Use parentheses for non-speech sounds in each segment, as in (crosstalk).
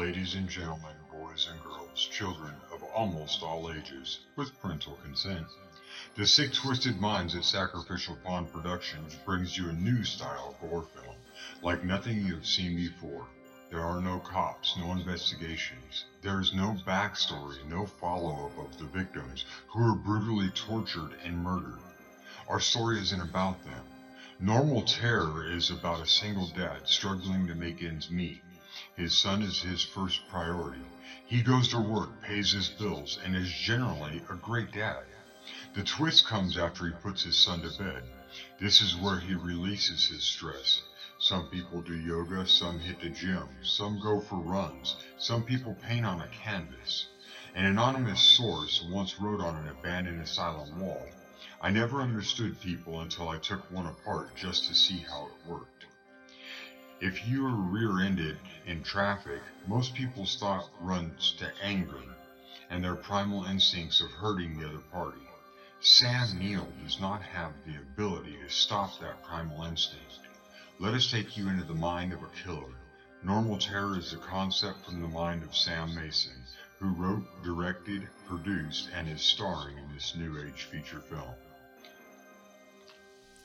Ladies and gentlemen, boys and girls, children of almost all ages, with parental consent, the Sick Twisted Minds at Sacrificial Pond Productions brings you a new style of horror film, like nothing you have seen before. There are no cops, no investigations. There is no backstory, no follow up of the victims who were brutally tortured and murdered. Our story isn't about them. Normal Terror is about a single dad struggling to make ends meet. His son is his first priority. He goes to work, pays his bills, and is generally a great dad. The twist comes after he puts his son to bed. This is where he releases his stress. Some people do yoga, some hit the gym, some go for runs, some people paint on a canvas. An anonymous source once wrote on an abandoned asylum wall, I never understood people until I took one apart just to see how it worked. If you are rear-ended in traffic, most people's thought runs to anger and their primal instincts of hurting the other party. Sam Neill does not have the ability to stop that primal instinct. Let us take you into the mind of a killer. Normal Terror is a concept from the mind of Sam Mason, who wrote, directed, produced, and is starring in this new age feature film.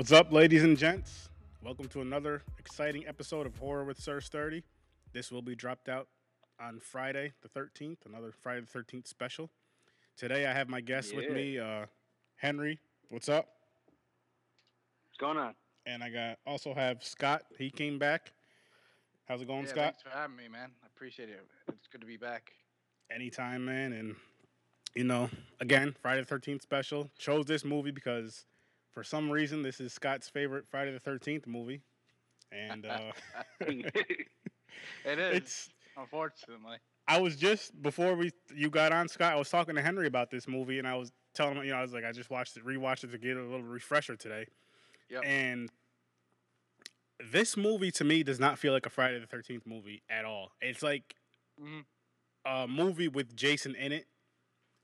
What's up, ladies and gents? Welcome to another exciting episode of Horror with Sir Sturdy. This will be dropped out on Friday the 13th, another Friday the 13th special. Today I have my guest with me, uh, Henry. What's up? What's going on? And I got also have Scott. He came back. How's it going, yeah, Scott? Thanks for having me, man. I appreciate it. It's good to be back. Anytime, man. And you know, again, Friday the Thirteenth special. Chose this movie because for some reason this is Scott's favorite Friday the Thirteenth movie, and uh, (laughs) it is. it's. unfortunately. I was just before we you got on, Scott. I was talking to Henry about this movie, and I was telling him, you know, I was like, I just watched it, rewatched it to get a little refresher today, Yep. and this movie to me does not feel like a Friday the Thirteenth movie at all. It's like Mhm. a movie with Jason in it,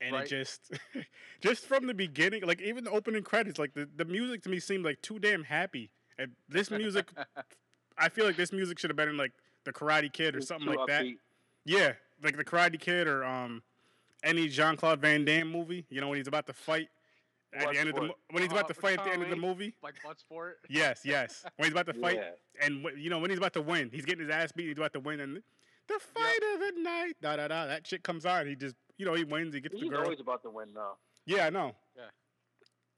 and Right. it just, (laughs) just from the beginning, like even the opening credits, like the, the music to me seemed like too damn happy. And this music, (laughs) I feel like this music should have been in like the Karate Kid or It's something too like that. Yeah, like the Karate Kid or um any Jean Claude Van Damme movie. You know when he's about to fight at the end of the when he's about Uh, to fight at the end of the movie. like Bloodsport. Yes, yes. When he's about to fight, Yeah. and you know when he's about to win, he's getting his ass beat. He's about to win, and the fight of the night, da da da. That shit comes on. He just, you know, he wins. He gets the girl. He's always about to win, though. Yeah, I know. Yeah.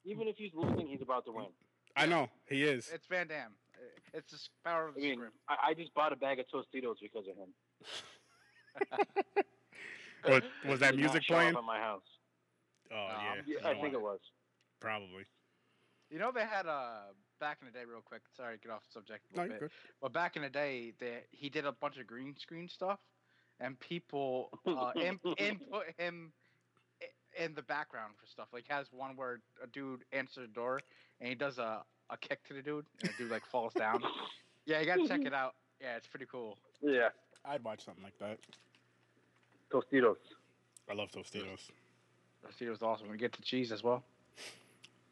Even if he's losing, he's about to win. I know. He is. It's Van Damme. Uh, It's the s- power of I the mean, script. I, I just bought a bag of Tostitos because of him. (laughs) Was, was that Did not music playing? at my house? Oh No, yeah. I'm- Yeah, I think it was. probably. You know they had uh back in the day, real quick. Sorry, to get off the subject a No, little you're bit. good. But back in the day, they, he did a bunch of green screen stuff, and people uh, in, (laughs) input him in the background for stuff. Like has one where a dude answers the door, and he does a, a kick to the dude, and the dude like falls down. Yeah, you gotta check it out. Yeah, it's pretty cool. Yeah, I'd watch something like that. Tostitos. I love Tostitos. Tostitos awesome. We get the cheese as well.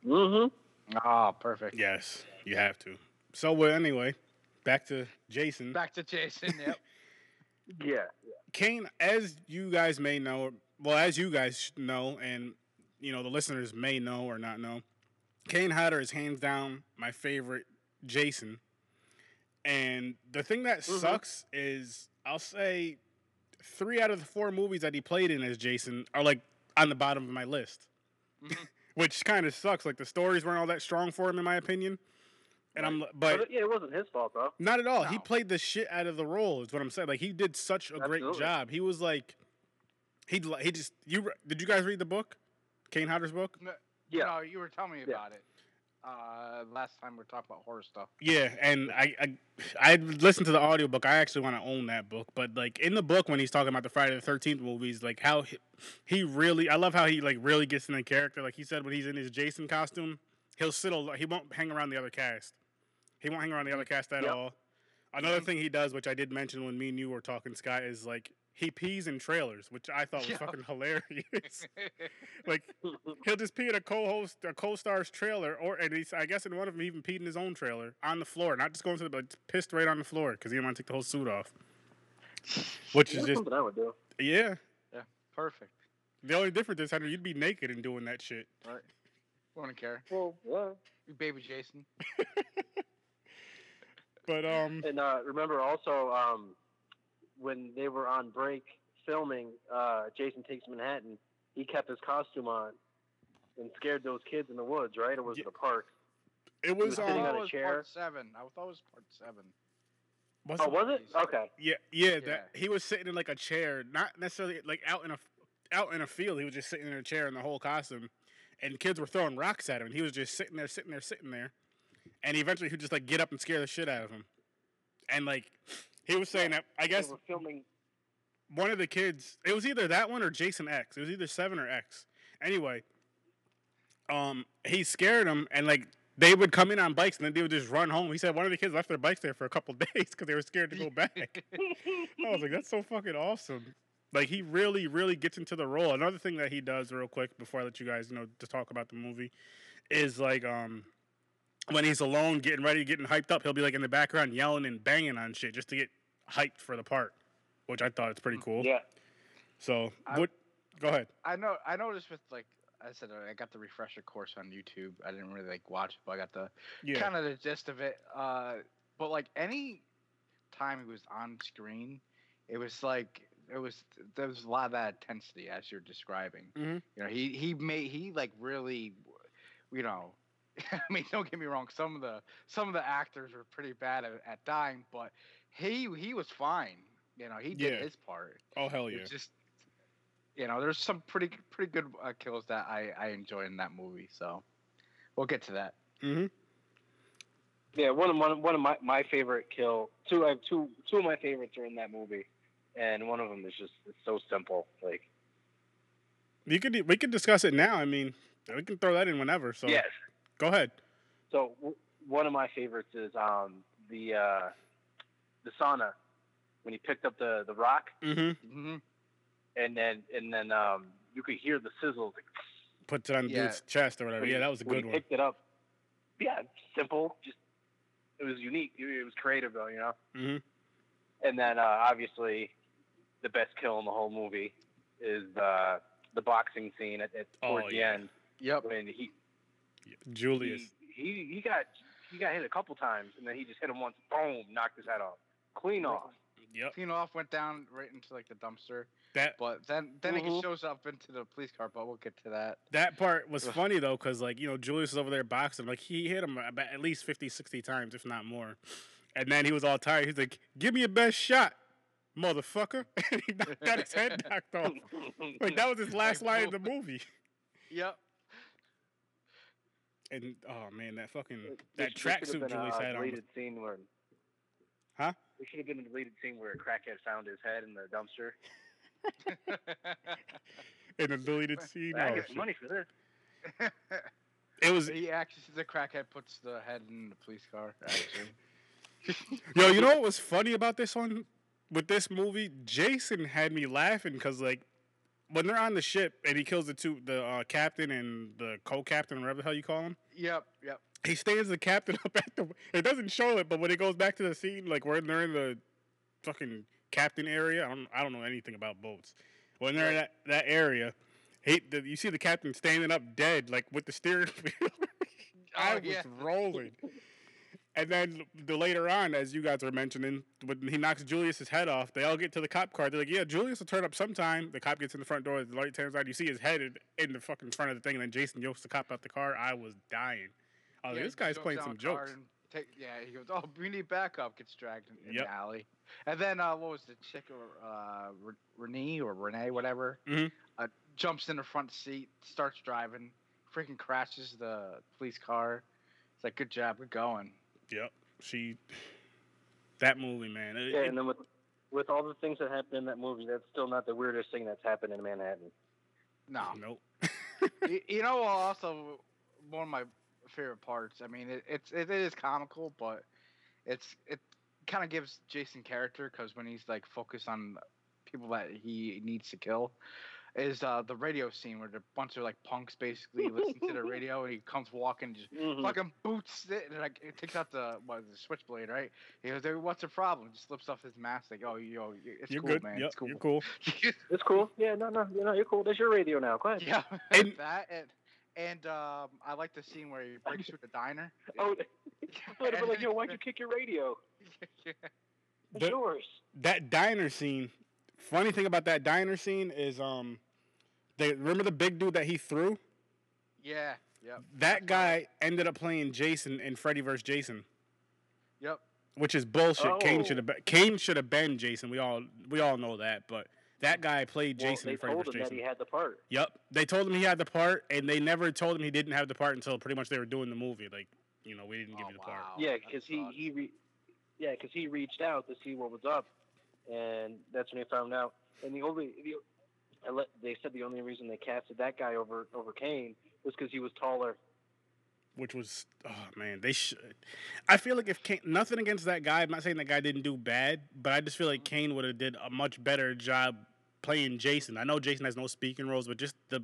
Mm-hmm. Ah, perfect. Yes, you have to. So well, anyway, back to Jason. Back to Jason. Yep. Yeah. Kane, as you guys may know, well, as you guys know, and you know the listeners may know or not know, Kane Hodder is hands down my favorite Jason. And the thing that Mhm. sucks is, I'll say, three out of the four movies that he played in as Jason are like on the bottom of my list, Mhm. (laughs) which kind of sucks. Like the stories weren't all that strong for him, in my opinion. And I'm, but But yeah, it wasn't his fault though. not at all. He played the shit out of the role. Is what I'm saying. Like he did such a great job. He was like, he he just you did you guys read the book, Kane Hodder's book. Yeah. No, you were telling me Yeah. about it. Uh, last time we were talking about horror stuff. Yeah, and I I I listened to the audiobook. I actually want to own that book. But like in the book when he's talking about the Friday the Thirteenth movies, like how he, he really I love how he like really gets in the character. Like he said when he's in his Jason costume, he'll sit a he won't hang around the other cast. He won't hang around the other cast at Yep. all. Another thing he does, which I did mention when me and you were talking, Scott, is like he pees in trailers, which I thought was Yeah. fucking hilarious. (laughs) like he'll just pee in a co-host a co-star's trailer, or and he's, I guess in one of them he even peed in his own trailer on the floor, not just going to the but pissed right on the floor because he didn't want to take the whole suit off. Which is just something I would do. yeah. Yeah. Perfect. The only difference is Henry, you'd be naked and doing that shit. Right. Wouldn't care. Well, yeah. You Baby Jason. (laughs) But um, And uh, remember also um, when they were on break filming uh, Jason Takes Manhattan, he kept his costume on and scared those kids in the woods, right? Or was Ye- it a park? it was was sitting I um, on thought a it was chair. part seven. I thought it was part seven. was Oh, it- was it? Okay. yeah, yeah, Yeah. That he was sitting in like a chair, not necessarily like out in a out in a field. He was just sitting in a chair in the whole costume, and kids were throwing rocks at him. And he was just sitting there, sitting there, sitting there, and eventually he'd just like get up and scare the shit out of him. And like he was saying that I guess filming. one of the kids it was either that one or jason x. It was either seven or x. Anyway um he scared them and like they would come in on bikes and then they would just run home. He said one of the kids left their bikes there for a couple (laughs) days because they were scared to go back. (laughs) I was like that's so fucking awesome. Like he really really gets into the role. Another thing that he does real quick before i let you guys you know to talk about the movie is like um when he's alone getting ready getting hyped up he'll be like in the background yelling and banging on shit just to get hyped for the part which i thought it's pretty cool Yeah. so I- what? Go ahead. I know. I noticed with like I said, I got the refresher course on YouTube. I didn't really like watch it, but I got the Yeah. kind of the gist of it. Uh, but like any time he was on screen, it was like it was there was a lot of that intensity as you're describing. Mhm. You know, he he made he like really, you know. (laughs) I mean, don't get me wrong. Some of the some of the actors were pretty bad at, at dying, but he he was fine. You know, he did Yeah. his part. Oh hell yeah. Just you know, there's some pretty pretty good uh, kills that I I enjoy in that movie. So we'll get to that. Mm-hmm. Yeah, one of one, one of my, my favorite kill. Two I have two two of my favorites are in that movie, and one of them is just it's so simple. Like You could we could discuss it now. I mean, we can throw that in whenever. So yes. Go ahead. So w- one of my favorites is um the uh, the sauna when he picked up the the rock Mm-hmm. hmm and then and then um you could hear the sizzle like, Puts it on the Yeah. dude's chest or whatever. when Yeah, that was a when good he one. Picked it up. Yeah, simple. Just it was unique. It it was creative though, you know. Mm-hmm. And then uh, obviously the best kill in the whole movie is uh, the boxing scene at, at Oh, towards the end Yep. when he Julius. he, he he got he got hit a couple times and then he just hit him once, boom, knocked his head off, clean off. Yep. Clean off went down right into like the dumpster, That but then then Mhm. he shows up into the police car. But we'll get to that. that part was funny though, because like you know Julius is over there boxing. Like he hit him about at least 50, 60 times, if not more. And then he was all tired. He's like, "Give me your best shot, motherfucker!" (laughs) and he knocked, got his head knocked off. Like that was his (laughs) last line of the movie. Yep. And oh man, that fucking There that should- there should tracksuit been Julius had on. was- deleted scene where. Huh? There should have been a deleted scene where a crackhead found his head in the dumpster. (laughs) In a deleted scene. I Oh, get shit. money for this. (laughs) It was he actually the crackhead puts the head in the police car. Actually. (laughs) Yo, you know what was funny about this one? With this movie, Jason had me laughing because like when they're on the ship and he kills the two, the uh, captain and the co-captain, or whatever the hell you call him, Yep. Yep. he stands the captain (laughs) up at the. It doesn't show it, but when it goes back to the scene, like when they're in the fucking captain area, I don't, I don't know anything about boats. When they're in that, that area, he, the, you see the captain standing up dead, like with the steering (laughs) wheel. I Oh, was yeah. rolling. And then the later on, as you guys were mentioning, when he knocks Julius's head off, they all get to the cop car. They're like, "Yeah, Julius will turn up sometime." The cop gets in the front door. The light turns on. You see his head in, the fucking front of the thing, and then Jason yokes the cop out the car. I was dying. I was Yeah, like, "This guy's playing some of the car jokes." Take, yeah, he goes, "Oh, we need backup." Gets dragged in, in Yep. the alley, and then uh, what was the chick or uh, Renee or Renee, whatever? Mhm. Uh, jumps in the front seat, starts driving, freaking crashes the police car. It's like, good job, we're going. Yep. She. That movie, man. it- Yeah, it- and then with with all the things that happened in that movie, that's still not the weirdest thing that's happened in Manhattan. No, nope. (laughs) you, you know, also one of my favorite parts. I mean, it, it's it is comical, but it's it kind of gives Jason character because when he's like focused on people that he needs to kill, is uh, the radio scene where the bunch of like punks basically listen to the (laughs) radio and he comes walking just Mhm. fucking boots it and like it takes out the what the switchblade right. He goes, "Hey, "What's the problem?" Just slips off his mask like, "Oh, yo, it's You're cool, good. man. Yep. It's cool." You're cool. (laughs) It's cool. Yeah, no, no, you know, you're cool. That's your radio now. Go ahead. Yeah, (laughs) And- that and and um, I like the scene where he breaks through the diner. Oh, I would have like, yo, why'd you kick your radio? yeah. It's The- yours. That diner scene. Funny thing about that diner scene is um, they remember the big dude that he threw. Yeah. Yep. That guy ended up playing Jason in Freddy vs. Jason, Yep. which is bullshit. Kane Oh. should have been, Kane should have been Jason. We all we all know that, but that guy played Well, Jason they in Freddy told vs. him that Jason. he had the part. Yep. They told him he had the part, and they never told him he didn't have the part until pretty much they were doing the movie. Like, you know, we didn't give Oh, you the part. yeah, because he he re- yeah, 'cause he reached out to see what was up, and that's when he found out. And the only the, I let, they said the only reason they casted that guy over over Kane was because he was taller. Which was, oh man, they should. I feel like if Kane, nothing against that guy. I'm not saying that guy didn't do bad, but I just feel like Kane would have did a much better job playing Jason. I know Jason has no speaking roles, but just the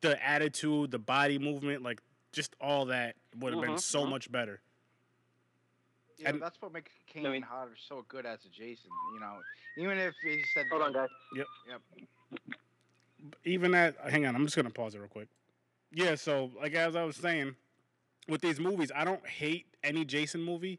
the attitude, the body movement, like just all that would have been Mhm, so mhm. much better. Yeah, and- that's what makes Kane I mean- Hodder so good as a Jason. You know, even if he said, Hold on, guys. Yep. Yep. Even at hang on, I'm just gonna pause it real quick. Yeah, so like as I was saying, with these movies, I don't hate any Jason movie.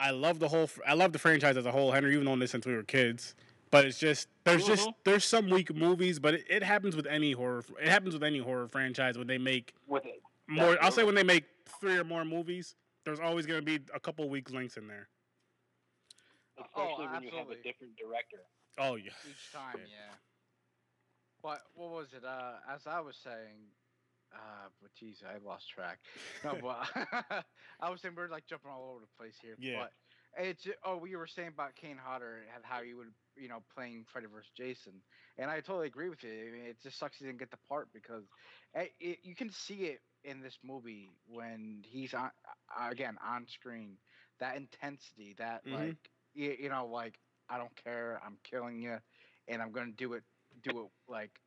I love the whole. I love the franchise as a whole. Henry, you've known this since we were kids. But it's just there's just Mhm. there's some weak movies, but it, it happens with any horror. It happens with any horror franchise when they make With it, more. I'll say when they make three or more movies, there's always gonna be a couple weak links in there. especially when you have a different director. Oh yeah. each time, (laughs) yeah. But what was it? Uh, as I was saying, uh, but geez, I lost track. (laughs) No, but (laughs) I was saying we're like jumping all over the place here. Yeah. But it's oh, we were saying about Kane Hodder and how he would, you know, playing Freddy vs. Jason, and I totally agree with you. I mean, it just sucks he didn't get the part because it, it, you can see it in this movie when he's on uh, again on screen. That intensity, that Mhm. like you, you know, like I don't care, I'm killing you, and I'm gonna do it, do it like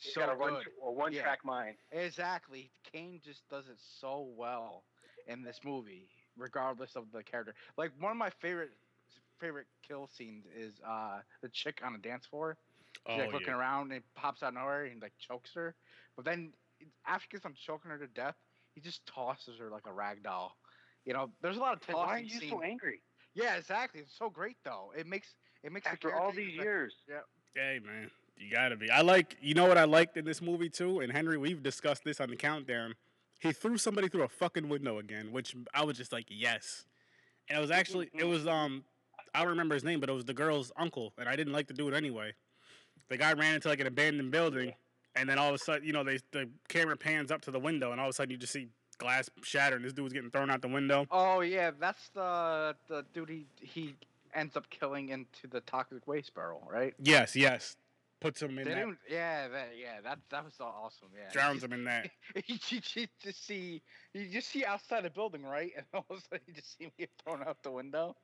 He's so got a good. one a one Yeah. track mind. Exactly. Kane just does it so well in this movie, regardless of the character. Like one of my favorite favorite kill scenes is uh the chick on the dance floor. She's Oh like looking yeah. around and pops out of nowhere and like chokes her. But then after he gets done choking her to death, he just tosses her like a rag doll. You know, there's a lot of tossing. Why are you scenes. so angry? Yeah, exactly. It's so great though. It makes it makes the After all these even- years, Hey man, you gotta be. I like. You know what I liked in this movie too. And Henry, we've discussed this on the countdown. He threw somebody through a fucking window again, which I was just like, yes. And it was actually, it was um, I don't remember his name, but it was the girl's uncle, and I didn't like to do it anyway. The guy ran into like an abandoned building, and then all of a sudden, you know, they the camera pans up to the window, and all of a sudden you just see glass shatter, and this dude was getting thrown out the window. Oh yeah, that's the the dude he he ends up killing into the toxic waste barrel, right? Yes, yes. Puts him in They that, yeah, that, yeah, that that was awesome. Yeah, drowns him in that. (laughs) you, you, you just see you just see outside the building, right? And (laughs) all of a sudden you just see him get thrown out the window.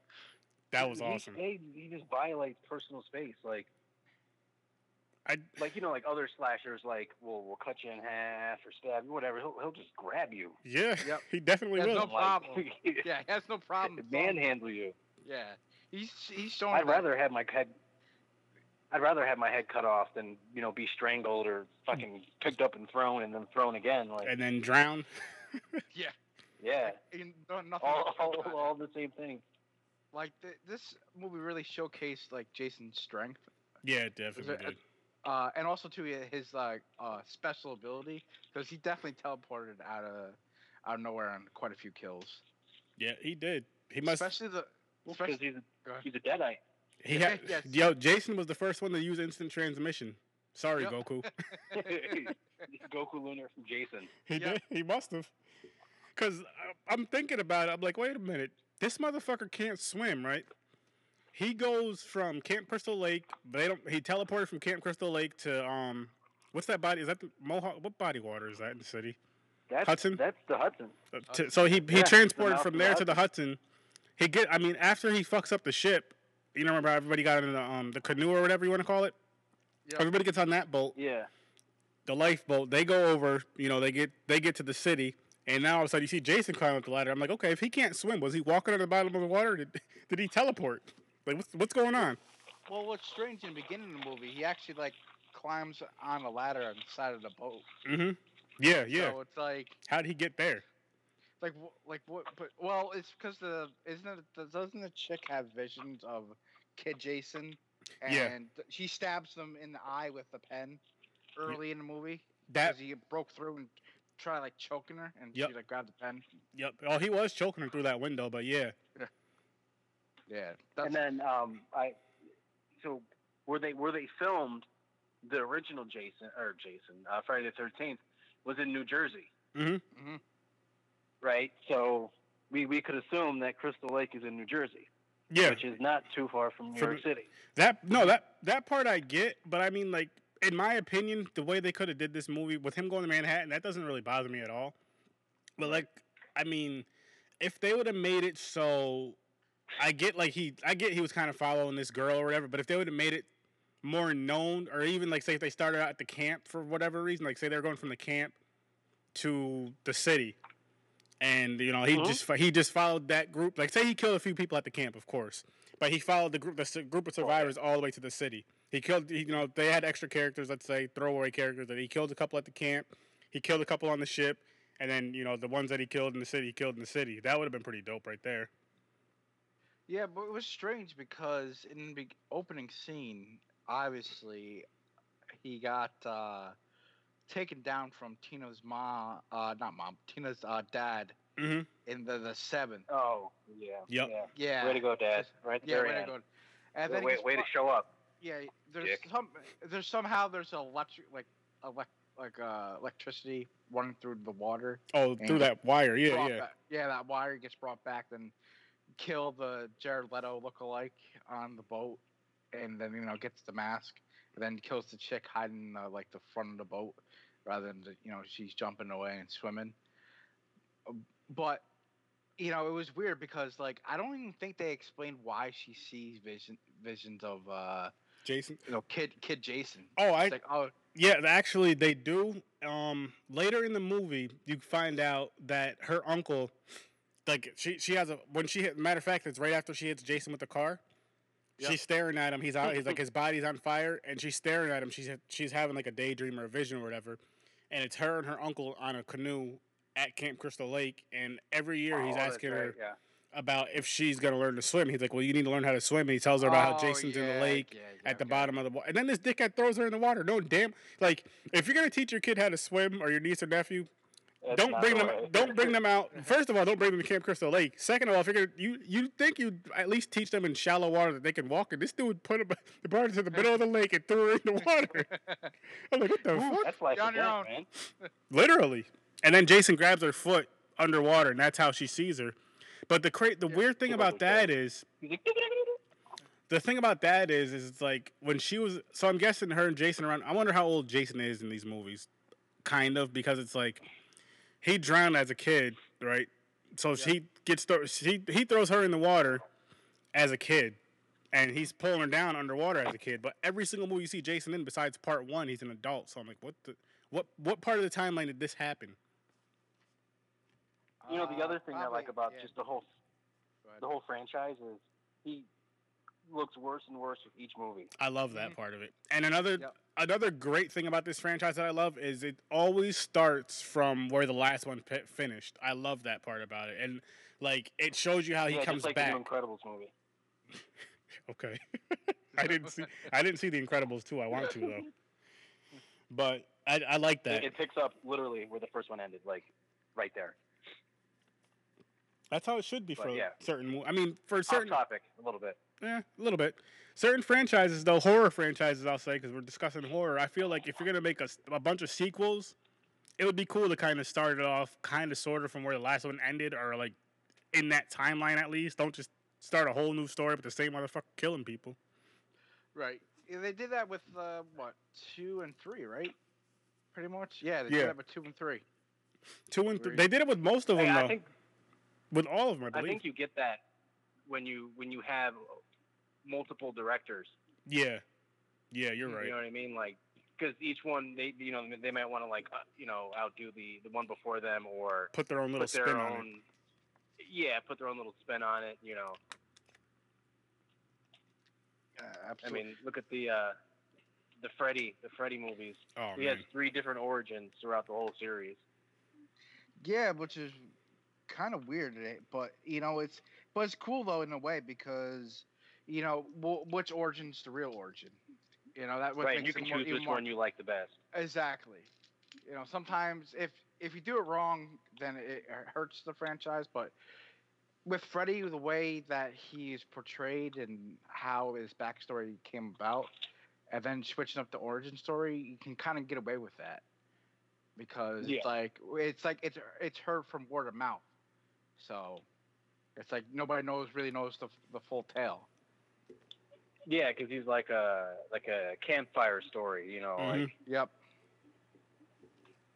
That was he, awesome. He, he just violates personal space, like I like you know, like other slashers, like will will cut you in half or stab you, whatever. He'll he'll just grab you, yeah, Yep. he definitely There's will. no problem. (laughs) Yeah, he has no problem. (laughs) manhandle you. Yeah, he's he's showing. I'd that- rather have my head. I'd rather have my head cut off than you know be strangled or fucking (laughs) picked up and thrown and then thrown again. Like and then drown. Yeah, yeah, ain't doing nothing. all all, all the same thing. Like th- this movie really showcased like Jason's strength. Yeah, it definitely it- did. Uh, and also too his like uh, special ability because he definitely teleported out of out of nowhere on quite a few kills. Yeah, he did. He must. especially the Because especially he's a, he's a deadite. He had. Yes. Yo, Jason was the first one to use instant transmission. Sorry, Yep. Goku. (laughs) (laughs) Goku Lunar from Jason. He Yeah. did. He must have. Cause I'm thinking about it. I'm like, wait a minute. This motherfucker can't swim, right? He goes from Camp Crystal Lake. But they don't. He teleported from Camp Crystal Lake to um. What's that body? Is that the Mohawk? What body water is that in the city? That's, Hudson? That's the Hudson. Uh, to- so he he Yeah, transported from the there to the Hudson. He get. I mean, after he fucks up the ship, you know, remember everybody got in the um the canoe or whatever you want to call it. Yep. Everybody gets on that boat. Yeah. the lifeboat. They go over. You know, they get they get to the city, and now all of a sudden you see Jason climb up the ladder. I'm like, okay, if he can't swim, was he walking on the bottom of the water? Did, (laughs) did he teleport? Like, what's what's going on? Well, what's strange in the beginning of the movie, he actually like climbs on a ladder on the side of the boat. Mm-hmm. Yeah, yeah. So it's like, How did he get there? like, like what? But well, it's because the isn't it doesn't the chick have visions of Kid Jason? And Yeah. she stabs them in the eye with the pen early in the movie. That. Because he broke through and tried like choking her, and Yep. she like grabbed the pen. Yep. Oh, he was choking her through that window, but yeah. Yeah. That's, and then um, I, so where they where they filmed the original Jason or Jason uh, Friday the Thirteenth was in New Jersey, Mm-hmm. Mhm. right? So we we could assume that Crystal Lake is in New Jersey, Yeah. which is not too far from New From- York City. That no, that that part I get, but I mean, like, in my opinion, the way they could have did this movie with him going to Manhattan, that doesn't really bother me at all. But like, I mean, if they would have made it so, I get like he, I get he was kind of following this girl or whatever. But if they would have made it more known, or even like say if they started out at the camp for whatever reason, like say they're going from the camp to the city. And you know he Mhm. just he just followed that group. Like say he killed a few people at the camp, of course, but he followed the group, the group of survivors all the way to the city. He killed, he, you know, they had extra characters, let's say throwaway characters. That he killed a couple at the camp. He killed a couple on the ship, and then you know the ones that he killed in the city, he killed in the city. That would have been pretty dope right there. Yeah, but it was strange because in the opening scene, obviously, he got uh, taken down from Tina's mom, uh, not mom, Tina's uh, dad Mm-hmm. in the the seventh. Oh yeah. Yep. Yeah. Yeah. Way to go, Dad! Right Yeah, there. way to go. And Way, then way, he's way to show up. Yeah, there's dick. some there's somehow there's electric like elect like uh electricity running through the water. Oh, through that wire, yeah, yeah. back- yeah, that wire gets brought back, then kill the Jared Leto lookalike on the boat, and then you know gets the mask, and then kills the chick hiding in the, like the front of the boat, rather than the, you know she's jumping away and swimming. Uh, But you know it was weird because like I don't even think they explained why she sees vision visions of uh Jason. you know kid kid Jason. Oh, I like oh Yeah, actually, they do. Um, later in the movie, you find out that her uncle, like she she has a when she hit. Matter of fact, it's right after she hits Jason with the car. Yep. She's staring at him. He's out. He's like (laughs) his body's on fire, and she's staring at him. She's she's having like a daydream or a vision or whatever, and it's her and her uncle on a canoe at Camp Crystal Lake. And every year he's Oh, asking right, her Yeah. about if she's gonna learn to swim. He's like, "Well, you need to learn how to swim." And he tells her about how oh, Jason's in the lake yeah, yeah, at the okay. bottom of the water. And then this dickhead throws her in the water. No damn like if you're gonna teach your kid how to swim or your niece or nephew, That's don't bring the them way. don't bring them out. (laughs) First of all, don't bring them to Camp Crystal Lake. Second of all, if you're you you think you at least teach them in shallow water that they can walk in. This dude put him (laughs) they brought her to the (laughs) middle of the lake and threw her in the water. I'm like, what the fuck? That's life You're on your death, own. man. Literally. And then Jason grabs her foot underwater, and that's how she sees her. But the cra- the Yeah. weird thing about that Okay. is the thing about that is, is it's like when she was. So I'm guessing her and Jason around. I wonder how old Jason is in these movies, kind of, because it's like he drowned as a kid, right? So she gets thro- she he throws her in the water as a kid, and he's pulling her down underwater as a kid. But every single movie you see Jason in, besides part one, he's an adult. So I'm like, what the what what part of the timeline did this happen? You know, the Uh, other thing I like about yeah, just the whole the whole franchise is he looks worse and worse with each movie. I love that Mhm. part of it. And another Yep. another great thing about this franchise that I love is it always starts from where the last one fi- finished. I love that part about it, and like it shows you how he yeah, comes just like back. the new Incredibles movie. (laughs) Okay, (laughs) I didn't see I didn't see the Incredibles too. I want to though, (laughs) but I, I like that. it picks up literally where the first one ended, like right there. That's how it should be but for yeah. certain. I mean, for Off certain. topic a little bit. Yeah, a little bit. Certain franchises, though, horror franchises, I'll say, because we're discussing horror. I feel like if you're gonna make a bunch of sequels, it would be cool to kind of start it off, kind of, sort of, from where the last one ended, or like in that timeline at least. Don't just start a whole new story with the same motherfucker killing people. Right. Yeah, they did that with uh, what two and three, right? Pretty much. Yeah, they Yeah. did that with two and three. Two and three. Right. They did it with most of them, Hey, though. Think with all of them, I believe. I think you get that when you when you have multiple directors. yeah, yeah, you're right. You know what I mean? Like, because each one they you know they might want to like uh, you know outdo the the one before them or Put their own little their spin on it. Yeah, put their own little spin on it. You know, Uh, I mean, look at the uh, the Freddy the Freddy movies. Oh he has three different origins throughout the whole series. yeah, which is kind of weird, eh, but you know, it's but it's cool though in a way because you know w- which origin's the real origin. You know that what right, you can choose even which more- one you like the best. Exactly. You know, sometimes if if you do it wrong, then it hurts the franchise. But with Freddy, the way that he's portrayed and how his backstory came about, and then switching up the origin story, you can kind of get away with that because Yeah. it's like it's like it's it's heard from word of mouth. So it's like nobody knows really knows the the full tale. Yeah, because he's like a like a campfire story. You know, Mhm. like Yep.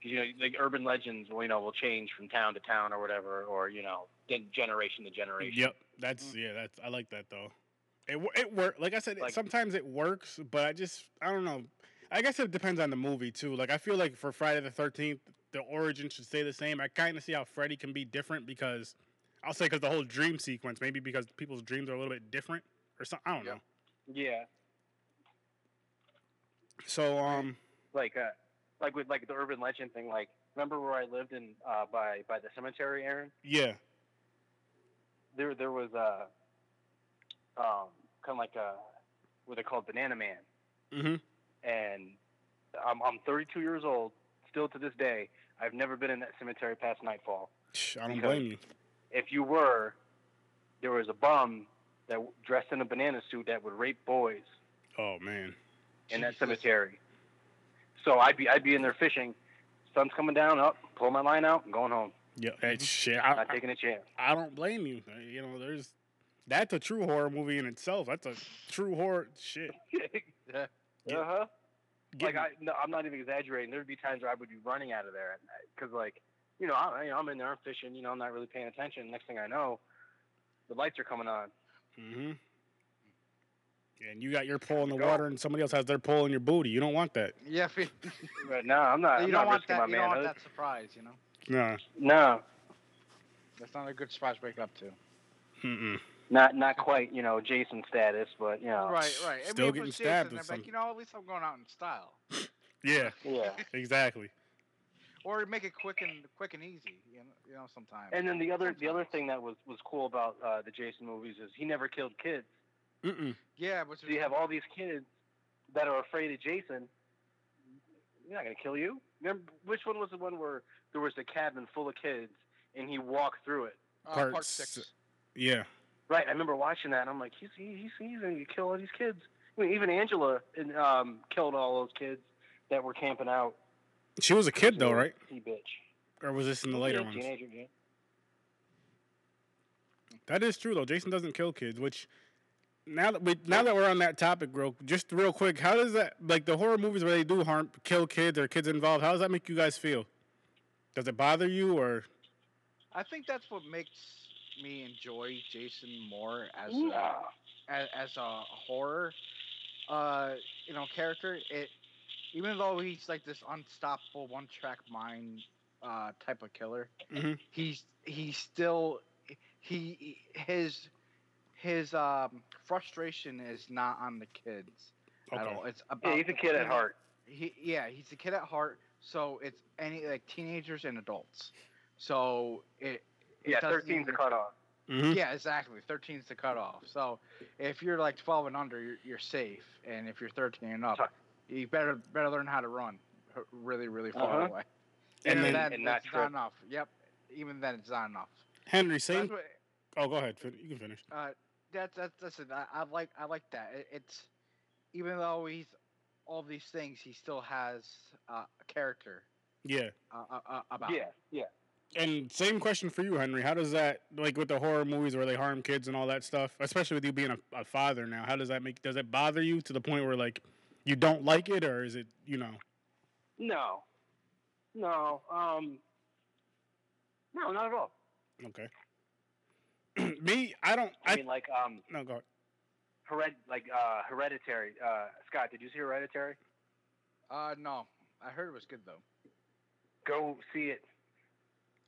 you know, like urban legends. Will, you know, will change from town to town or whatever, or you know, generation to generation. Yep, that's yeah, that's I like that though. It wo- it work like I said. Like- sometimes it works, but I just I don't know. I guess it depends on the movie too. Like I feel like for Friday the Thirteenth, the origin should stay the same. I kind of see how Freddy can be different because I'll say because the whole dream sequence, maybe because people's dreams are a little bit different or something. I don't Yep. know. Yeah, So um, like uh, like with like the urban legend thing. Like, remember where I lived in uh, by by the cemetery, Aaron? yeah, There there was a um kind of like a what they called Banana Man, mm-hmm. and I'm I'm 32 years old. Still to this day, I've never been in that cemetery past nightfall. I don't blame you. if you were, there was a bum that dressed in a banana suit that would rape boys Oh man, in that cemetery. So I'd be I'd be in there fishing. Sun's coming down, up, pull my line out, and going home. yeah, hey, shit. I, Not I, taking a chance. I don't blame you. Uh, You know, there's that's a true horror movie in itself. That's a true horror shit. (laughs) Uh huh. Like I, no, I'm not even exaggerating. There'd be times where I would be running out of there at night because, like, you know, I, you know, I'm in there, I'm fishing. You know, I'm not really paying attention. Next thing I know, the lights are coming on. Mm-hmm. And you got your pole in the Go. water, and somebody else has their pole in your booty. You don't want that. Yeah. (laughs) But no, I'm not. you I'm don't not want that. my You don't want that surprise. You know. No. No, That's not a good surprise to wake up to. Mm-mm. not not quite. You know, Jason status, but you know. Right, right. I Still mean, getting it's stabbed Jason, with they're like, you know, at least I'm going out in style. (laughs) Yeah. Yeah. Exactly. Or make it quick and quick and easy. You know, you know sometimes. And then the other the other thing that was was cool about uh, the Jason movies is he never killed kids. Mm-mm. Yeah, but So you have all these kids that are afraid of Jason. You're not gonna kill you. Remember which one was the one where there was a cabin full of kids and he walked through it? uh, part part six. Yeah. Right. I remember watching that and I'm like, he's he's he's gonna kill all these kids. I mean, even Angela um, killed all those kids that were camping out. She was a kid though, right? He bitch. Or was this in the later Yeah, ones? Teenager, yeah. That is true though. Jason doesn't kill kids, which now that we now that we're on that topic, real just real quick, how does that like the horror movies where they do harm kill kids or kids involved? How does that make you guys feel? Does it bother you or I think that's what makes me enjoy Jason more as a, as, as a horror, uh, you know, character. It even though he's like this unstoppable one track mind uh, type of killer, Mhm. he's he's still he his his um, frustration is not on the kids at all. It's about Yeah, he's a kid at heart. he yeah he's a kid at heart so it's any like teenagers and adults so it, it Yeah, doesn't 13's the even- cutoff. Mhm. yeah exactly 13's the cutoff so if you're like 12 and under you're, you're safe and if you're 13 and up Sorry. You better better learn how to run really really far Uh-huh. away And even then- then And not it's trip. not enough yep even then it's not enough Henry, So same what, Oh, go ahead. You can finish. uh, that's that's listen. I, I like I like that. It, it's even though he's all these things, he still has uh, a character Yeah. uh, uh, uh, about. Yeah, yeah. And same question for you, Henry. How does that like with the horror movies where they harm kids and all that stuff, especially with you being a, a father now? How does that make does it bother you to the point where like you don't like it or is it you know? No, no, um, no, not at all. Okay. (clears throat) Me, I don't. I, I, mean, like, um, no go. ahead. hered, like, uh, hereditary. Uh, Scott, did you see Hereditary? Uh, no, I heard it was good though. Go see it,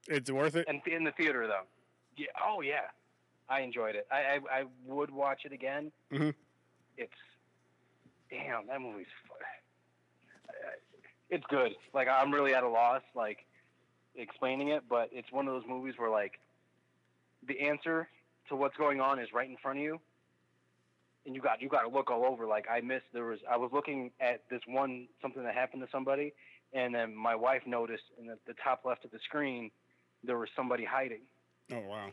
It's worth it. and in the theater though. Yeah. Oh yeah, I enjoyed it. I I, I would watch it again. Mm-hmm. It's damn that movie's. fu- It's good. Like I'm really at a loss, like explaining it, but it's one of those movies where like the answer to what's going on is right in front of you, and you got you got to look all over. Like I missed there was I was looking at this one something that happened to somebody, and then my wife noticed in the, the top left of the screen there was somebody hiding. Oh wow.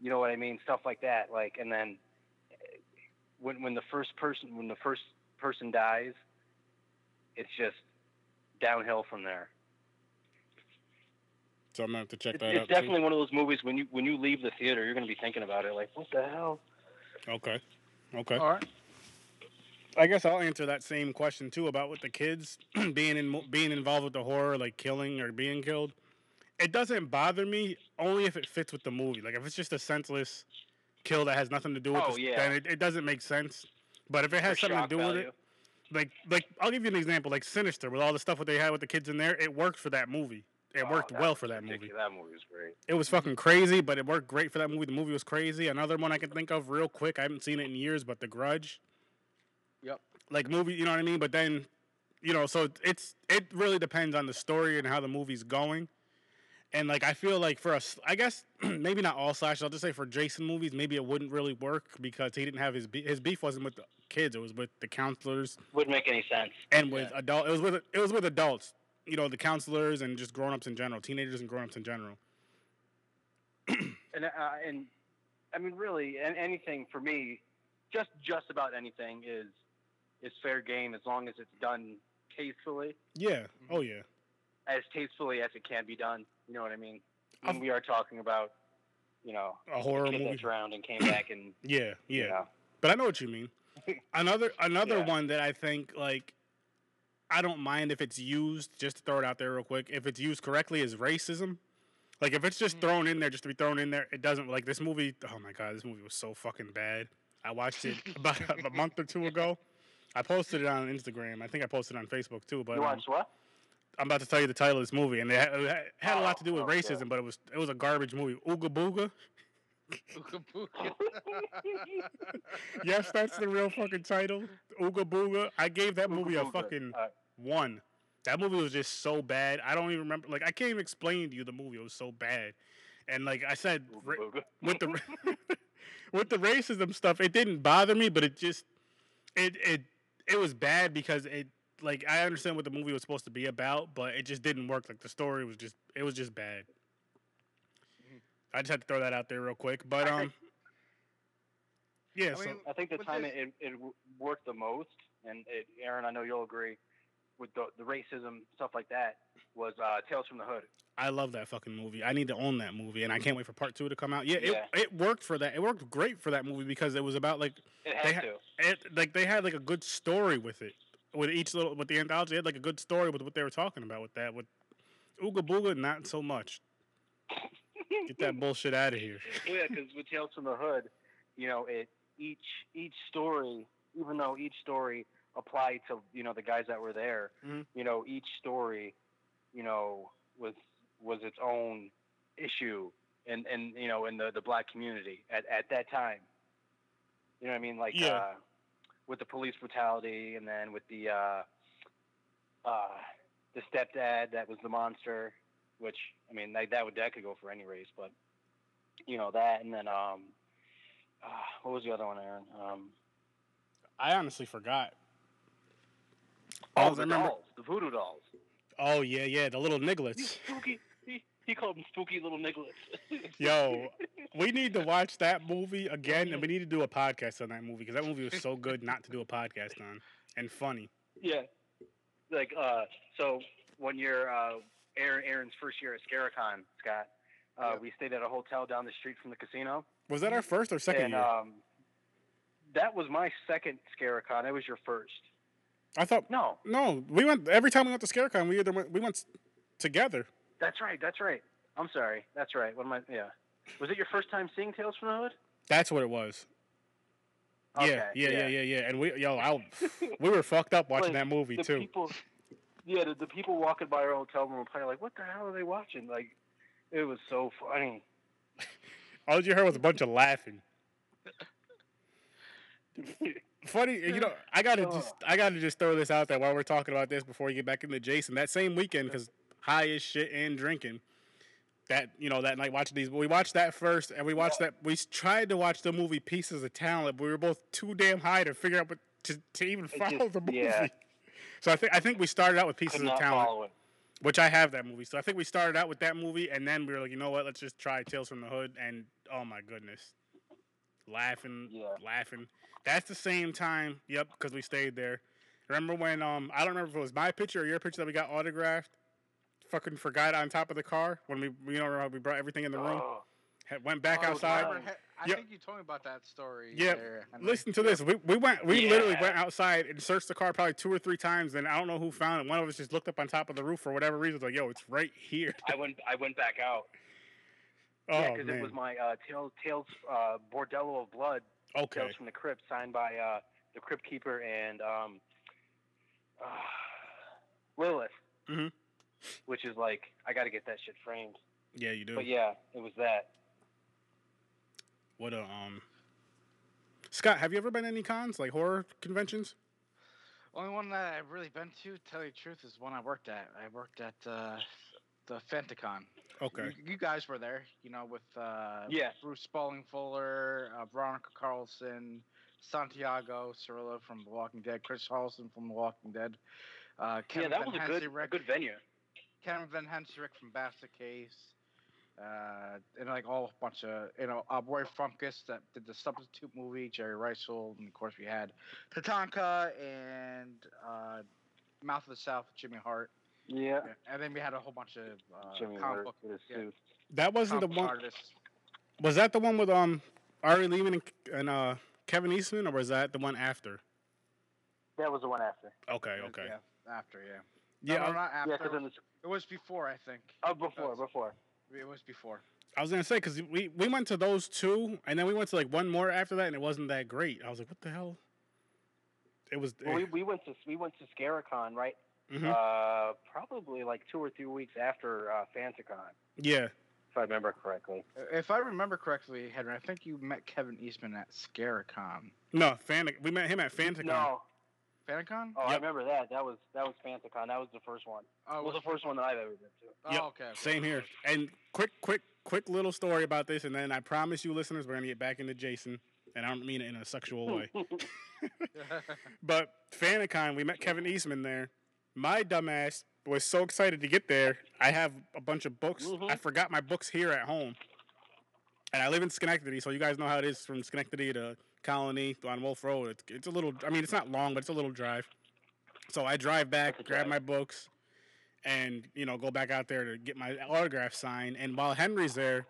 You know what I mean? Stuff like that. Like, and then when when the first person when the first person dies, it's just downhill from there. So I'm gonna have to check It's, that it's out. too. definitely one of those movies when you when you leave the theater, you're gonna be thinking about it. Like, what the hell? Okay. Okay. All right. I guess I'll answer that same question too about with the kids (clears throat) being in being involved with the horror, like killing or being killed. It doesn't bother me only if it fits with the movie. Like if it's just a senseless kill that has nothing to do with Oh, the, yeah. then it, it doesn't make sense. But if it has For something to do with it, like like I'll give you an example, like Sinister with all the stuff that they had with the kids in there, it worked for that movie. It Oh, worked well for that movie. That movie was great. It was fucking crazy, but it worked great for that movie. The movie was crazy. Another one I can think of real quick. I haven't seen it in years, but The Grudge. Yep. Like movie, you know what I mean? But then, you know, so it's it really depends on the story and how the movie's going. And like I feel like for us, I guess (clears throat) maybe not all slashers. I'll just say for Jason movies, maybe it wouldn't really work because he didn't have his be- his beef wasn't with the kids. It was with the counselors Wouldn't make any sense. and with adult. It was with it was with adults. You know, the counselors and just grown ups in general, teenagers and grown ups in general. And uh, and I mean, really, an- anything for me, just just about anything is is fair game as long as it's done tastefully, Yeah. Oh yeah. As tastefully as it can be done. You know what I mean? When we are talking about, you know, A horror movie. that drowned and came back and (clears throat) Yeah, yeah. you know, But I know what you mean. (laughs) Another another Yeah. one that I think like I don't mind if it's used just to throw it out there real quick. If it's used correctly is racism. Like if it's just Mhm. thrown in there just to be thrown in there, it doesn't like this movie. Oh my god, this movie was so fucking bad. I watched it (laughs) about a month or two ago. I posted it on Instagram. I think I posted it on Facebook too. But you um, watched what? I'm about to tell you the title of this movie, and it had, a lot to do with Oh, racism, but it was it was a garbage movie. Ooga Booga. Ooga booga. (laughs) Yes, that's the real fucking title. Ooga Booga. I gave that movie a fucking Uh, one. That movie was just so bad. I don't even remember. Like I can't even explain to you the movie. It was so bad. And like I said, Ooga ra- Booga. with the (laughs) (laughs) with the racism stuff, it didn't bother me, but it just it it it was bad because it like I understand what the movie was supposed to be about, but it just didn't work. Like the story was just it was just bad. I just had to throw that out there real quick, but um, yeah. I so mean, I think the time this- it, it worked the most, and it, Aaron, I know you'll agree, with the, the racism stuff like that, was uh, Tales from the Hood. I love that fucking movie. I need to own that movie, and I can't wait for part two to come out. Yeah, Yeah. It, it worked for that. It worked great for that movie because it was about like It They had ha- to. it like they had like a good story with it. With each little with the anthology, they had like a good story with what they were talking about with that. With Ooga Booga, not so much. Get that bullshit out of here. (laughs) yeah, because with Tales from the Hood, you know, it each each story, even though each story applied to you know the guys that were there, Mhm. you know, each story, you know, was was its own issue, and and you know, in the the black community at at that time. You know what I mean? Like Yeah. uh, with the police brutality, and then with the uh, uh, the stepdad that was the monster, which I mean that that would that could go for any race, but you know that, and then um, uh, what was the other one, Aaron? Um, I honestly forgot. oh, the remember- dolls, the voodoo dolls. Oh yeah, yeah, the little nigglets. spooky. He, he called them spooky little nigglets. (laughs) Yo, we need to watch that movie again, and we need to do a podcast on that movie because that movie was so good not to do a podcast on and funny. Yeah. Like uh, so one year, uh, Aaron, Aaron's first year at Scare-A-Con, Scott. Uh, Yeah. we stayed at a hotel down the street from the casino. Was that our first or second and year? um, that was my second Scare-A-Con. It was your first. I thought No, no. We went every time we went to Scarecon. We either went we went together. That's right. That's right. I'm sorry. That's right. What am I? Yeah. Was it your first time seeing Tales from the Hood? That's what it was. Yeah, Okay, yeah, yeah, yeah, yeah. And we, yo, I, (laughs) we were fucked up watching Like, that movie the too. people, yeah, the, the people walking by our hotel room were probably like, "What the hell are they watching?" Like, it was so funny. (laughs) All you heard was a bunch of laughing. (laughs) Funny, you know, I gotta just, oh. I gotta just throw this out there while we're talking about this before we get back into Jason. That same weekend, because high as shit and drinking. That you know that night watching these, we watched that first, and we watched that. We tried to watch the movie Pieces of Talent, but we were both too damn high to figure out what to, to even follow just- the movie. yeah. (laughs) So I think I think we started out with Pieces of Talent, which I have that movie. So I think we started out with that movie, and then we were like, you know what? Let's just try Tales from the Hood, and oh my goodness, laughing, Yeah. laughing. That's the same time. Yep, because we stayed there. Remember when um I don't remember if it was my picture or your picture that we got autographed. Fucking forgot on top of the car when we you know how we brought everything in the room. Oh, Went back Oh, outside. remember I Yep. think you told me about that story. Yeah. Listen to this. We, we went. We literally went outside and searched the car probably two or three times, and I don't know who found it. One of us just looked up on top of the roof for whatever reason. It's like, yo, it's right here. I went. I went back out. (laughs) Oh yeah, because it was my uh, Tales, Tales uh, Bordello of Blood, okay. Tales from the Crypt, signed by uh, the Crypt Keeper and um, uh, Lilith. Mhm. Which is like, I got to get that shit framed. Yeah, you do. But yeah, it was that. What a um. Scott, have you ever been to any cons like horror conventions? Only one that I've really been to, tell you the truth, is one I worked at. I worked at uh, the Fanticon. Okay. You, you guys were there, you know, with uh, Yeah. Bruce Spalding Fuller, uh, Veronica Carlson, Santiago Cirillo from The Walking Dead, Chris Halson from The Walking Dead. Uh, Kevin yeah, that Van was a good, a good venue. Kevin Van Hentenryck from Basket Case, uh, and like all a bunch of you know uh, Roy Frumkes that did the substitute movie, Jerry Reisel, and of course we had Tatanka and uh, Mouth of the South, Jimmy Hart, Yeah. Yeah, and then we had a whole bunch of uh, Jimmy comic Hart book yeah. That wasn't the one. artists. Was that the one with um Ari Lehman and, and uh Kevin Eastman, or was that the one after? That was the one after. Okay. Okay. Yeah, after yeah. Yeah. no, I, no, not after. Yeah, because in the it was before, I think. oh before That's- before. It was before. I was gonna say because we we went to those two, and then we went to like one more after that, and it wasn't that great. I was like, what the hell? It was. Well, we, we went to we went to Scare-A-Con right. mhm. Uh, probably like two or three weeks after uh, Fanticon, yeah. if I remember correctly. If I remember correctly, Henry, I think you met Kevin Eastman at Scare-A-Con. No, Fan. We met him at Fanticon. No, Fanticon? oh, I remember that. That was that was Fanticon. That was the first one. Oh, It was the first one that I've ever been to. Oh, Yep, okay. Same here. And quick, quick, quick little story about this, and then I promise you, listeners, we're gonna get back into Jason, and I don't mean it in a sexual way. (laughs) (laughs) But Fanticon, we met Kevin Eastman there. My dumbass was so excited to get there. I have a bunch of books. Mhm. I forgot my books here at home. And I live in Schenectady, so you guys know how it is from Schenectady to Colonie on Wolf Road. It's, it's a little, I mean, it's not long, but it's a little drive. So I drive back, grab my books, and, you know, go back out there to get my autograph signed. And while Henry's there,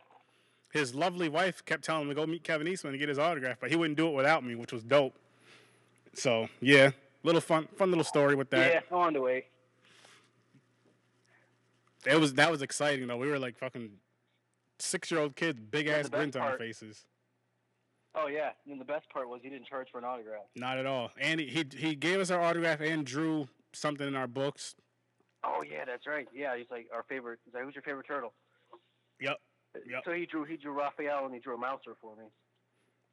his lovely wife kept telling him to go meet Kevin Eastman and get his autograph, but he wouldn't do it without me, which was dope. So yeah, little fun, fun little story with that. yeah, on the way. It was that was exciting though. We were like fucking six year old kids, big ass grins on our faces. Oh yeah, and the best part was he didn't charge for an autograph. Not at all. And he, he he gave us our autograph and drew something in our books. Oh yeah, that's right. Yeah, he's like our favorite. He's like, who's your favorite turtle? Yep. Yep. So he drew he drew Raphael and he drew a mouser for me.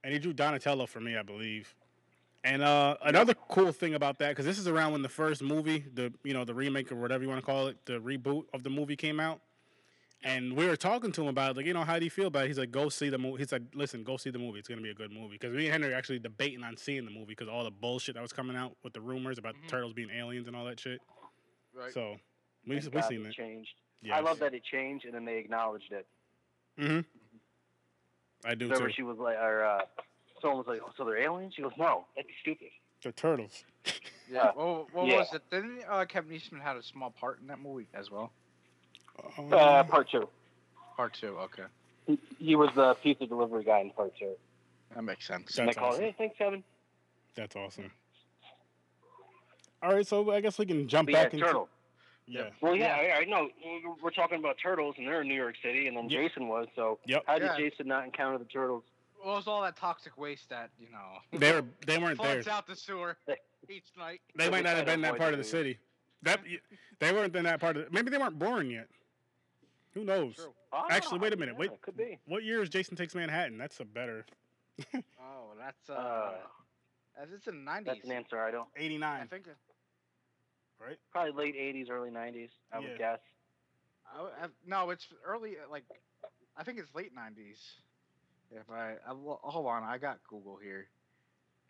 And he drew Donatello for me, I believe. And uh, another cool thing about that, because this is around when the first movie, the you know the remake or whatever you want to call it, the reboot of the movie came out. And we were talking to him about it, like, you know, how do you feel about it? He's like, go see the movie. He's like, listen, go see the movie. It's gonna be a good movie. Because me and Henry are actually debating on seeing the movie because all the bullshit that was coming out with the rumors about Mhm. the turtles being aliens and all that shit. Right. So we Thank we God seen it it. changed. Yeah. I love that it changed and then they acknowledged it. Mm-hmm. I do Remember, too. she was like, or uh, someone was like, "Oh, so they're aliens?" She goes, "No, that'd be stupid." They're turtles. Yeah. (laughs) Well, what yeah. was it? Didn't uh, Kevin Eastman had a small part in that movie as well? Um, Uh, part two. Part two. Okay, He, he was the pizza delivery guy in part two. that makes sense. And I That's called, awesome. "Hey, thanks, Kevin." That's awesome. All right, so I guess we can jump But yeah, back into turtle. yeah. Well, yeah, I, I know. We're- We're talking about turtles, and they're in New York City, and then Yep. Jason was. So Yep. how did Yeah. Jason not encounter the turtles? Well, it was all that toxic waste that you know. (laughs) They were they weren't there. floods out the sewer (laughs) each night. They might not have been that part of the city. That they weren't in that part of. Maybe they weren't born yet. Who knows? True. Actually, wait a minute, yeah, wait. Could be. What year is Jason Takes Manhattan? That's a better (laughs) Oh, that's uh, Uh, that's it's in the nineties. that's an answer I don't. Eighty nine. I 89, think. right? Probably late '80s, early '90s. I Yeah. would guess. I, I, no, it's early. uh, Like, I think it's late nineties. If I, I hold on, I got Google here.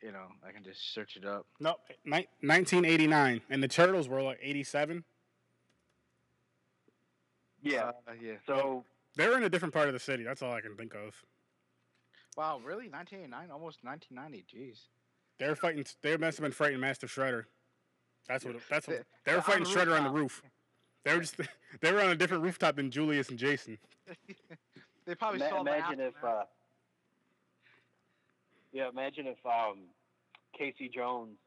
You know, I can just search it up. No, ni- 1989, and the Turtles were like 87. Yeah. Uh, yeah. So They were in a different part of the city. That's all I can think of. Wow, really? 1989, almost 1990. Jeez. They were fighting. They must have been fighting Master Shredder. That's what. That's what. They- (laughs) They were fighting the Shredder on the roof. They were just. (laughs) They were on a different rooftop than Julius and Jason. (laughs) They probably ima- saw the imagine if. aftermath. Uh, yeah, imagine if um, Casey Jones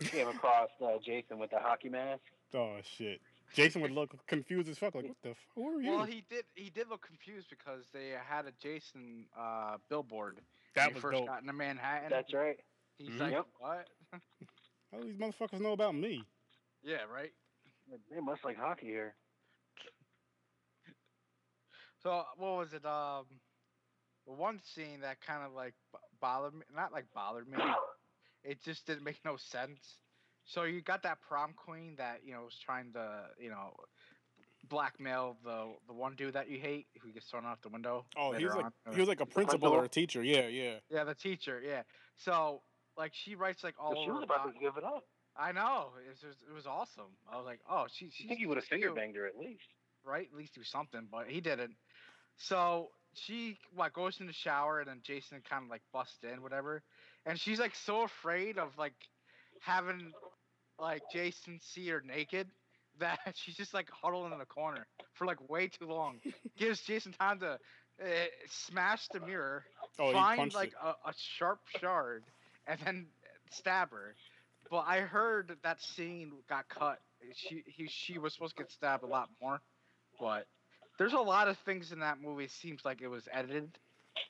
came across uh, Jason with the hockey mask. Oh shit! Jason would look confused as fuck. Like, what the? F- who are you? Well, he did. He did look confused because they had a Jason uh, billboard. that when he was first dope. got into Manhattan. That's right. He's Mhm. like, Yep. what? (laughs) How do these motherfuckers know about me? Yeah, right. They must like hockey here. So what was it? Um, one scene that kind of like bothered me, not like bothered me. (coughs) It just didn't make no sense. So you got that prom queen that you know was trying to you know blackmail the the one dude that you hate who gets thrown out the window. Oh, later he's like on. he was like a principal or a teacher. Yeah, yeah. yeah, the teacher. Yeah. So like she writes like all she over. was about about- to give it up. I know. It was, it was awesome. I was like, oh, she. I think he would have finger banged her at least. right? At least do something, but he didn't. So she like goes in the shower and then Jason kind of like busts in, whatever. And she's like so afraid of like having like Jason see her naked (laughs) that she's just like huddling in the corner for like way too long. (laughs) Gives Jason time to uh, smash the mirror, Oh, find like a, a sharp shard, and then stab her. But I heard that scene got cut. She he she was supposed to get stabbed a lot more, but there's a lot of things in that movie. Seems like it was edited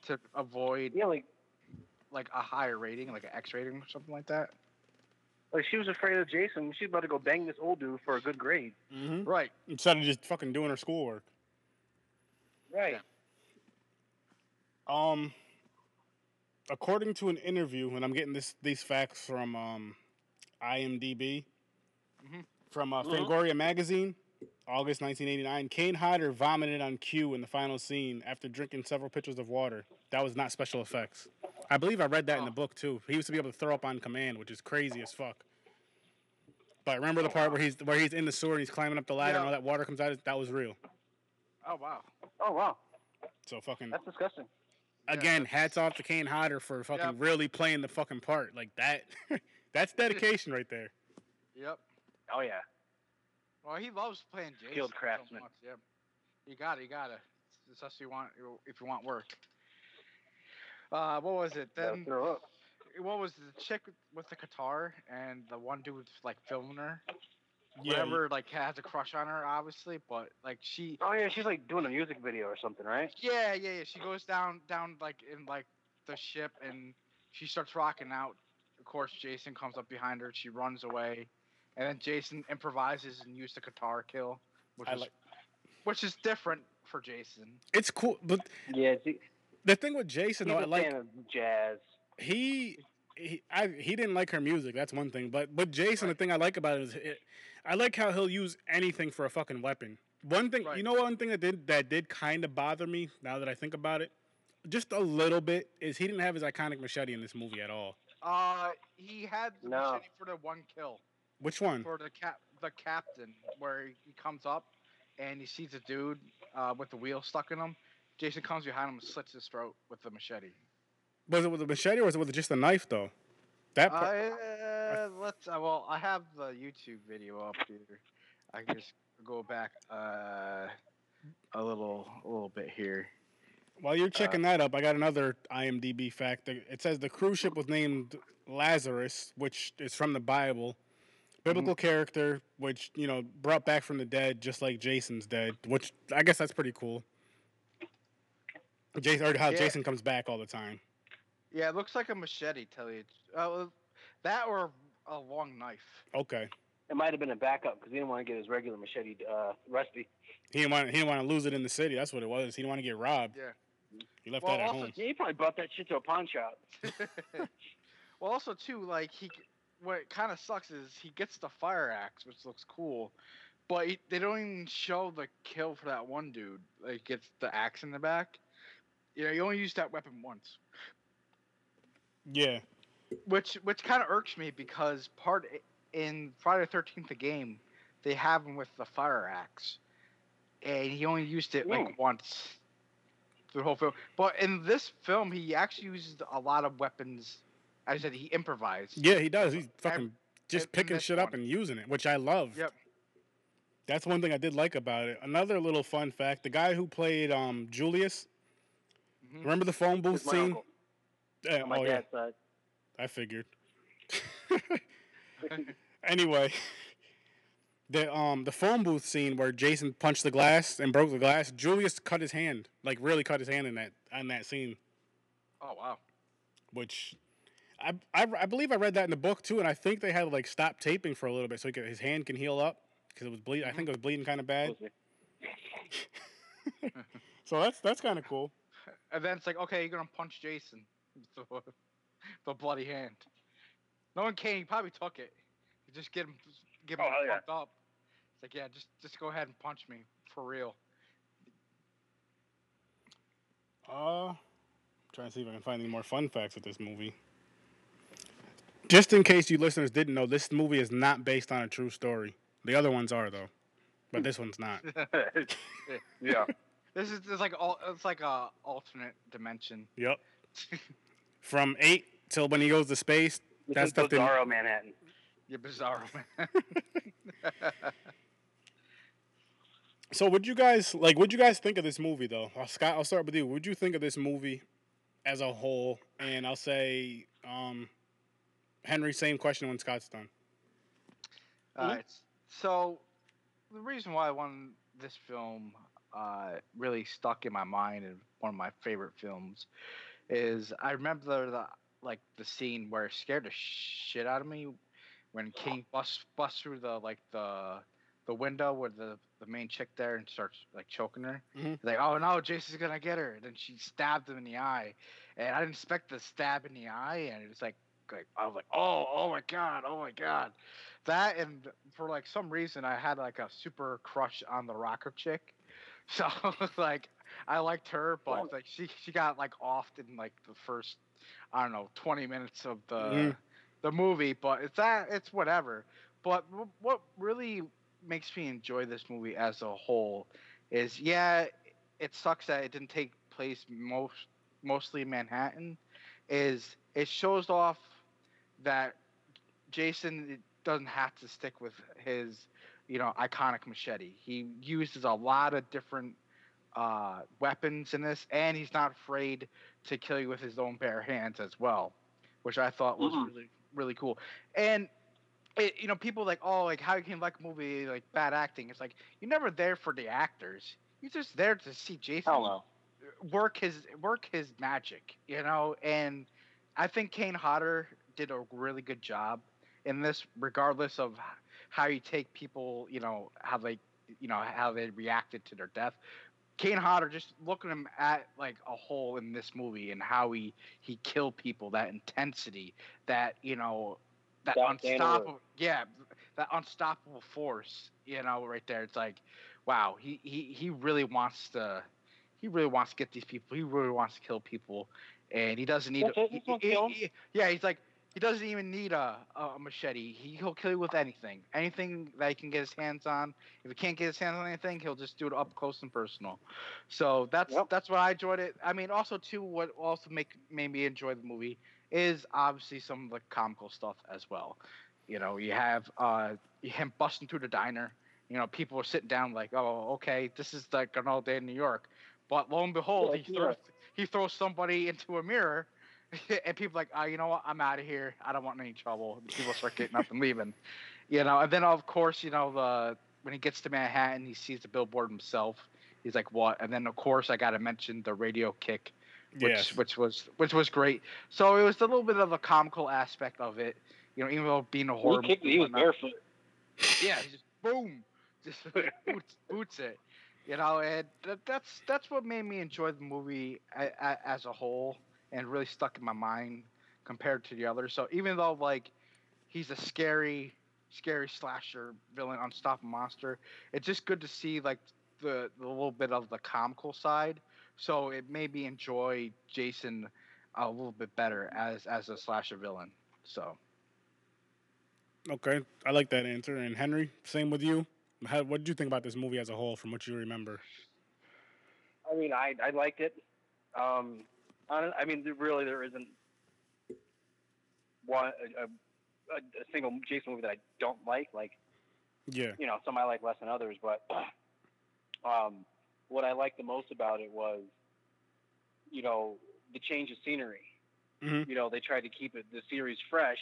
to avoid Yeah, like like a higher rating, like an X rating or something like that. Like she was afraid of Jason. She's about to go bang this old dude for a good grade. hmm Right. Instead of just fucking doing her schoolwork. Right. Um, according to an interview, and I'm getting this these facts from um, IMDb, Mhm. from uh, Mhm. Fangoria magazine, August 1989. Kane Hodder vomited on cue in the final scene after drinking several pitchers of water. That was not special effects. I believe I read that in the book too. He used to be able to throw up on command, which is crazy as fuck. But remember the part where he's where he's in the sewer and he's climbing up the ladder and all that water comes out? That was real. Oh wow. Oh wow, So fucking that's disgusting. Yeah, again, that's- hats off to Kane Hodder for fucking Yep. really playing the fucking part like that. (laughs) that's dedication right there. Yep. Oh yeah. Well, he loves playing Jason. Skilled so craftsman. much, Yep. You got it. You got it. It's just you want if you want work. Uh, what was it? Then throw up. what was the chick with the guitar and the one dude like filming her? Yeah, Whatever, like has a crush on her, obviously, but like she, Oh yeah, she's like doing a music video or something, right? yeah, yeah, yeah. She goes down, down like in like the ship, and she starts rocking out. Of course, Jason comes up behind her. She runs away, and then Jason improvises and uses the guitar kill, which I is like- which is different for Jason. It's cool, but Yeah. See, the thing with Jason, he's though, I a like fan of jazz. he he I, he didn't like her music. That's one thing. But but Jason, the thing I like about it is it, I like how he'll use anything for a fucking weapon. One thing, you know, one thing that did that did kind of bother me now that I think about it, just a little bit, is he didn't have his iconic machete in this movie at all. Uh, he had the No. machete for the one kill Which one? for the cap, the captain, where he comes up and he sees a dude uh, with the wheel stuck in him. Jason comes behind him and slits his throat with the machete. Was it with a machete or was it with just a knife though? That part, Uh, let's. Uh, well, I have the YouTube video up here. I can just go back uh, a little, a little bit here. while you're checking that up, I got another IMDb fact. It says the cruise ship was named Lazarus, which is from the Bible. Biblical character, which you know brought back from the dead, just like Jason's dead. Which I guess that's pretty cool. Jason, or how Yeah. Jason comes back all the time. Yeah, it looks like a machete. Tell you, uh, that or a long knife. Okay, It might have been a backup because he didn't want to get his regular machete uh, rusty. he didn't want he didn't want to lose it in the city. That's what it was. He didn't want to get robbed. Yeah. he left Well, that at also, home. Yeah, he probably brought that shit to a pawn shop. (laughs) well, also too, like he, what kind of sucks is he gets the fire axe, which looks cool, but he, they don't even show the kill for that one dude. Like gets the axe in the back. You know, you only use that weapon once, Yeah, which which kind of irks me because part in Friday the Thirteenth the game, they have him with the fire axe, and he only used it like Mm. once. through The whole film, but in this film, he actually uses a lot of weapons. I said he improvised. yeah, he does. He's fucking just in picking this shit up one. and using it, which I love. Yep. That's one thing I did like about it. Another little fun fact: the guy who played um, Julius, Mhm. remember the phone booth my scene? uncle Uh, on my oh yeah, side. I figured. (laughs) anyway, the um the phone booth scene where Jason punched the glass and broke the glass. Julius cut his hand, like really cut his hand in that in that scene, Oh wow. which. I, I, I believe I read that in the book too, and I think they had to like stop taping for a little bit so he could, his hand can heal up because it was bleed. I think it was bleeding kind of bad. (laughs) So that's that's kind of cool. And then it's like, okay, you're gonna punch Jason. with The, the bloody hand. No one came. He probably took it. You just get him, get him Oh, hell yeah. fucked up. It's like, yeah, just just go ahead and punch me for real. Uh, trying to see if I can find any more fun facts with this movie. Just in case you listeners didn't know, this movie is not based on a true story. The other ones are though, but this one's not. (laughs) yeah. This is it's like all it's like a alternate dimension. Yep. (laughs) From eight till when he goes to space. This That is stuff didn't- Bizarro Manhattan. You're bizarre, man. (laughs) So would you guys like? Would you guys think of this movie though? Uh, Scott, I'll start with you. Would you think of this movie as a whole? And I'll say, um, Henry, same question when Scott's done. Alright. So the reason why I wanted this film uh, really stuck in my mind and one of my favorite films is I remember the like the scene where it scared the shit out of me when King busts busts through the like the the window with the the main chick there and starts like choking her. Mhm. Like, oh no, Jason's gonna get her. And then she stabbed him in the eye, and I didn't expect the stab in the eye, and it was like, like I was like, oh, oh my god, oh my god, that and for like some reason I had like a super crush on the rocker chick, (laughs) so like I liked her, but Oh. like she she got like offed in like the first I don't know twenty minutes of the Mhm. the movie, but it's that it's whatever. But w- what really makes me enjoy this movie as a whole is yeah, it sucks that it didn't take place most mostly in Manhattan. Is it shows off that Jason doesn't have to stick with his you know iconic machete. He uses a lot of different uh, weapons in this, and he's not afraid to kill you with his own bare hands as well, which I thought was Mhm. really really cool. And it, you know, people like, oh, like how you can like a movie like bad acting. It's like you're never there for the actors. You're just there to see Jason Hell no. work his work his magic, you know. And I think Kane Hodder did a really good job in this, regardless of how you take people, you know, how they, you know, how they reacted to their death. Kane Hodder, just looking him at like a hole in this movie and how he he killed people, that intensity, that you know, that unstoppable, yeah, that unstoppable force, you know, right there. It's like, wow, he he he really wants to, he really wants to get these people. He really wants to kill people, and he doesn't need. That's to, he- he- he- yeah, he's like, He doesn't even need a, a machete. He, he'll kill you with anything. Anything that he can get his hands on. If he can't get his hands on anything, he'll just do it up close and personal. So that's Yep. that's what I enjoyed it. I mean, also too, what also make made me enjoy the movie is obviously some of the comical stuff as well. You know, you have uh, him busting through the diner. You know, people are sitting down like, oh, okay, this is like an all day in New York. But lo and behold, Yeah, he yeah. throws he throws somebody into a mirror, (laughs) and people like, oh, you know what? I'm out of here. I don't want any trouble. And people start getting up and leaving. You know, and then of course, you know, the when he gets to Manhattan, he sees the billboard himself. He's like, what? And then of course, I got to mention the radio kick which Yes. which was which was great. So it was a little bit of a comical aspect of it, you know, even though being a horror He kicked. movie He was and barefoot. Yeah, he just boom, (laughs) just boots, boots it, you know, and that's that's what made me enjoy the movie a, a, as a whole and really stuck in my mind compared to the others. So even though like he's a scary, scary slasher villain, unstoppable monster, it's just good to see like the, the little bit of the comical side. So it made me enjoy Jason a little bit better as as a slasher villain. So Okay, I like that answer. And Henry, same with you. How, what did you think about this movie as a whole, from what you remember? I mean, I I liked it. Um, I, mean, really, there isn't one a, a, a single Jason movie that I don't like. Like, Yeah, you know, some I like less than others, but (clears throat) um, what I liked the most about it was, you know, the change of scenery. Mhm. You know, they tried to keep it the series fresh,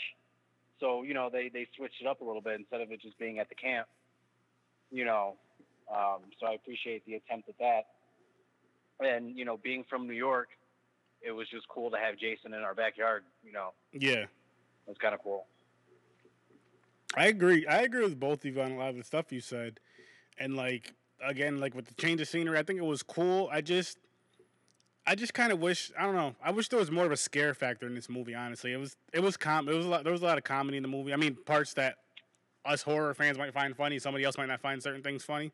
so you know they they switched it up a little bit instead of it just being at the camp. You know, um, so I appreciate the attempt at that. And you know, being from New York, it was just cool to have Jason in our backyard. You know, yeah. it was kind of cool. I agree. I agree with both of you on a lot of the stuff you said, and like again, like with the change of scenery, I think it was cool. I just, I just kind of wish I don't know. I wish there was more of a scare factor in this movie. Honestly, it was it was com. It was a lot. There was a lot of comedy in the movie. I mean, parts that us horror fans might find funny, somebody else might not find certain things funny.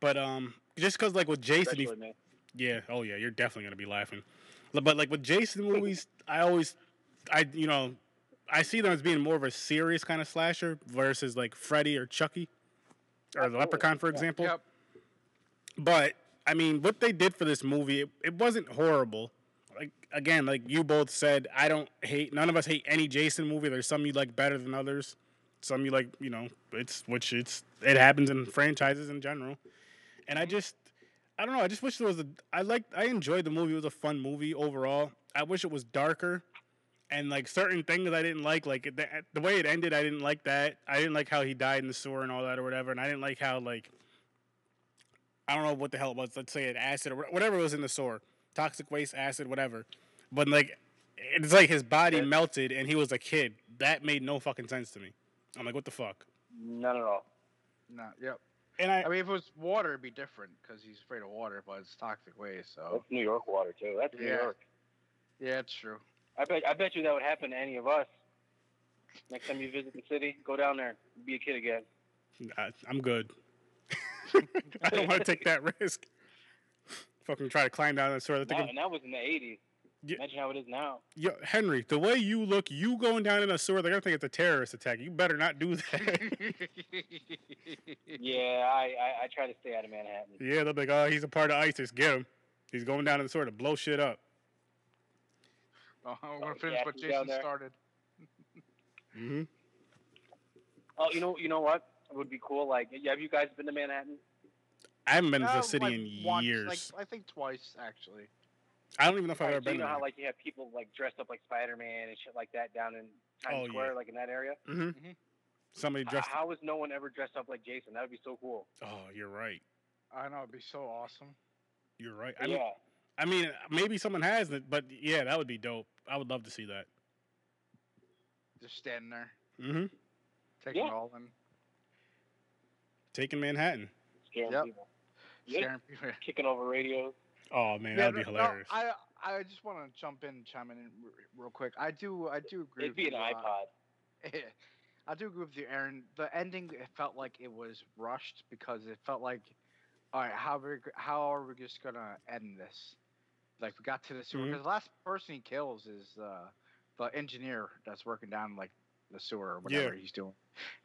But um, just because like with Jason, he, yeah, oh yeah, you're definitely gonna be laughing. But like with Jason movies, I always, I you know, I see them as being more of a serious kind of slasher versus like Freddy or Chucky or the Leprechaun, for example. yep. But I mean, what they did for this movie, it, it wasn't horrible. Like again, like you both said, I don't hate. None of us hate any Jason movie. There's some you like better than others. Some you like, you know, it's which it's it happens in franchises in general. And I mm-hmm. just, I don't know. I just wish there was a. I like. I enjoyed the movie. It was a fun movie overall. I wish it was darker. And like certain things I didn't like, like the, the way it ended, I didn't like that. I didn't like how he died in the sewer and all that or whatever. And I didn't like how like I don't know what the hell it was. Let's say it acid or whatever was in the sewer, toxic waste, acid, whatever. But like, it's like his body Yeah. melted and he was a kid. That made no fucking sense to me. I'm like, what the fuck? None at all. No, yep. And I, I mean, if it was water, it'd be different because he's afraid of water, but it's toxic waste. So That's New York water too. That's New Yeah. York. yeah, it's true. I bet I bet you that would happen to any of us. Next time you visit the city, go down there, be a kid again. I I'm good. (laughs) I don't want to take that risk. Fucking try to climb down that sort of thing. And that was in the '80s. Yeah. Imagine how it is now. Yo, Henry, the way you look, you going down in a sewer, they're gonna think it's a terrorist attack. You better not do that. (laughs) Yeah, I, I, I try to stay out of Manhattan. yeah, they'll be like, oh, he's a part of ISIS. Get him. He's going down in the sewer to blow shit up. Oh, I'm Oh, gonna finish yeah, what Jason there. started. hmm Oh, you know, you know what? It would be cool. Like, have you guys been to Manhattan? I haven't been to the Uh, city like in once, years. Like I think twice actually. I don't even know if I've Right, ever so been you know how like you have people like dressed up like Spider-Man and shit like that down in Times Oh, yeah. Square, like in that area. hmm Mhm. Somebody H- How, How is no one ever dressed up like Jason? That would be so cool. Oh, you're right. I know it'd be so awesome. You're right. I mean, yeah. I mean, maybe someone has it, but yeah, that would be dope. I would love to see that. Just standing there, hmm taking Yeah. it all in, Taking Manhattan. Scaring Yep. people. Yeah. people. (laughs) Kicking over radios. Oh man, Yeah, that'd be no- no, hilarious. I I just want to jump in, and chime in real quick. I do I do agree. It'd with be an you, uh, iPod. (laughs) I do agree with you, Aaron. The ending it felt like it was rushed because it felt like, all right, how we how are we just gonna end this? Like we got to the sewer because the last person he kills is uh, the engineer that's working down like the sewer or whatever he's doing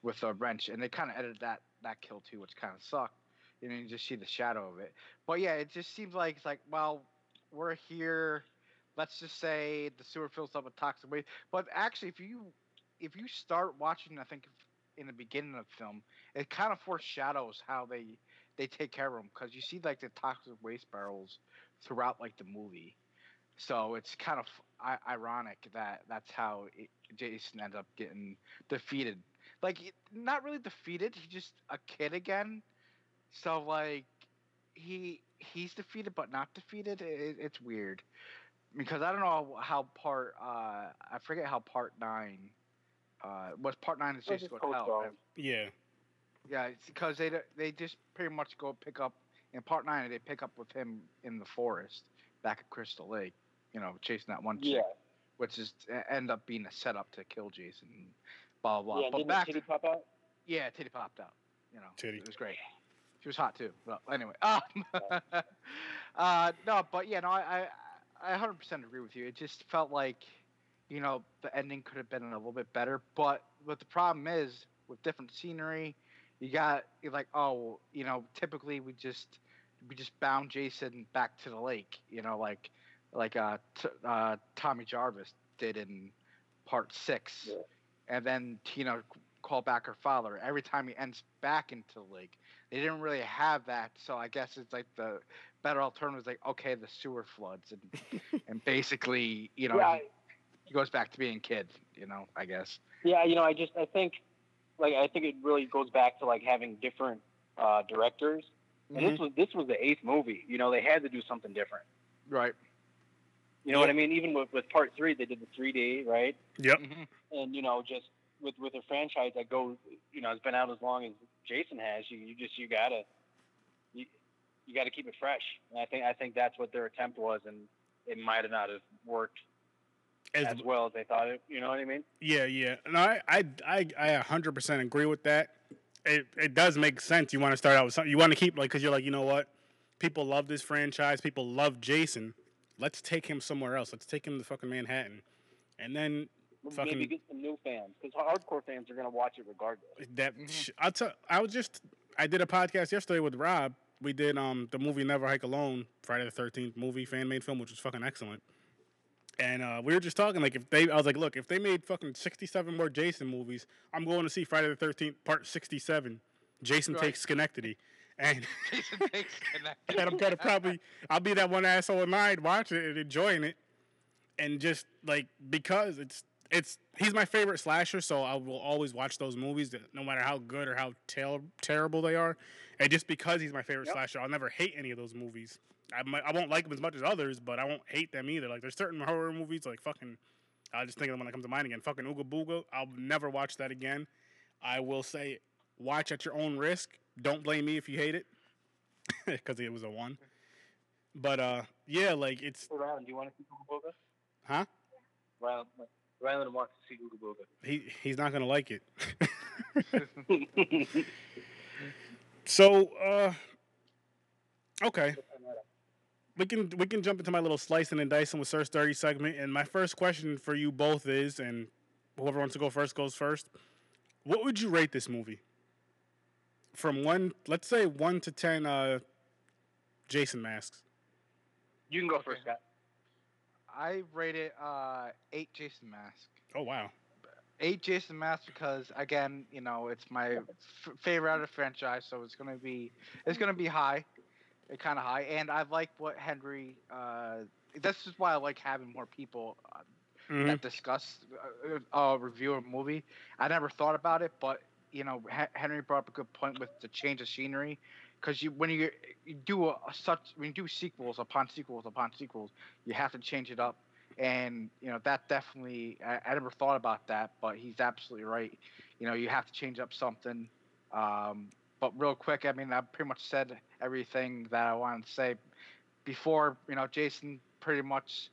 with a wrench, and they kind of edited that that kill too, which kind of sucked. You know, you just see the shadow of it. But yeah, it just seems like it's like, well, we're here. Let's just say the sewer fills up with toxic waste. But actually, if you if you start watching, I think in the beginning of the film, it kind of foreshadows how they they take care of them because you see like the toxic waste barrels throughout like the movie. So it's kind of ironic that that's how it, Jason ends up getting defeated. Like not really defeated, he's just a kid again. So like he he's defeated but not defeated. It, it's weird because I don't know how part uh I forget how part nine uh was part nine is It Jason just Go to Hell. Right? Yeah. Yeah, it's because they they just pretty much go pick up in part nine. They pick up with him in the forest back at Crystal Lake. You know, chasing that one chick, Yeah. which is end up being a setup to kill Jason. Blah blah. yeah. blah. Didn't but back, the titty pop out? yeah, titty popped out. You know, Titty. It was great. She was hot too. Well, anyway. (laughs) Um, uh, no, but yeah, no, I, I, I 100% agree with you. It just felt like, you know, the ending could have been a little bit better. But what the problem is with different scenery, you got you're like, oh, you know, typically we just we just bound Jason back to the lake. You know, like like uh, t- uh Tommy Jarvis did in part six, Yeah. and then Tina call back her father every time he ends back into the lake. They didn't really have that, so I guess it's like the better alternative is like okay, the sewer floods and (laughs) and basically you know Yeah, he, he goes back to being kid. You know, I guess. Yeah, you know, I just I think like I think it really goes back to like having different uh, directors. And Mm-hmm. this was this was the eighth movie. You know, they had to do something different. Right. You know what I mean? Even with, with part three, they did the 3D, right? Yep. Mhm. And you know, just with with a franchise that goes, you know, has been out as long as Jason has, you, you just you gotta you, you got to keep it fresh. And I think I think that's what their attempt was, and it might have not have worked As, as well as they thought it. You know what I mean? yeah, yeah. No, I, I, I, I 100% agree with that. It, it does make sense. You want to start out with something. You want to keep like, cause you're like, you know what? People love this franchise. People love Jason. Let's take him somewhere else. Let's take him to fucking Manhattan, and then Fucking- Maybe get some new fans because hardcore fans are gonna watch it regardless. that Mhm. sh- I'll tell. I was just I did a podcast yesterday with Rob. We did um the movie Never Hike Alone, Friday the Thirteenth movie fan made film, which was fucking excellent. And uh, we were just talking like if they, I was like, look, if they made fucking sixty-seven more Jason movies, I'm going to see Friday the Thirteenth Part sixty-seven. Jason Right. takes Schenectady, and (laughs) Jason takes connected. and I'm gonna probably I'll be that one asshole in line watching it and enjoying it, and just like because it's it's he's my favorite slasher, so I will always watch those movies, no matter how good or how tel- terrible they are, and just because he's my favorite Yep. slasher, I'll never hate any of those movies. I might, I won't like them as much as others, but I won't hate them either. Like there's certain horror movies like fucking. I'll just think of them when it comes to mind again. Fucking Ooga Booga. I'll never watch that again. I will say, watch at your own risk. Don't blame me if you hate it, (laughs) because it was a one. But uh, yeah, like it's Rylan, do you want to see Ooga Booga? huh? Rylan, Rylan wants to see Ooga He he's not gonna like it. (laughs) So uh, okay, we can we can jump into my little slicing and dicing with Sir Sturdy segment. And my first question for you both is, and whoever wants to go first goes first. What would you rate this movie? From one, let's say one to ten, uh, Jason masks. you can go first, Scott. I rated uh eight Jason Mask. Oh wow. Eight Jason Mask because again, you know, it's my f- favorite out of franchise, so it's gonna be it's gonna be high, it kind of high, and I like what Henry. Uh, this is why I like having more people uh, Mhm. that discuss uh, uh, review a movie. I never thought about it, but you know, Henry brought up a good point with the change of scenery, because you when you, you do a, a such when you do sequels upon sequels upon sequels, you have to change it up, and you know that definitely I, I never thought about that, but he's absolutely right. You know, you have to change up something. Um, but real quick, I mean, I pretty much said everything that I wanted to say before. You know, Jason pretty much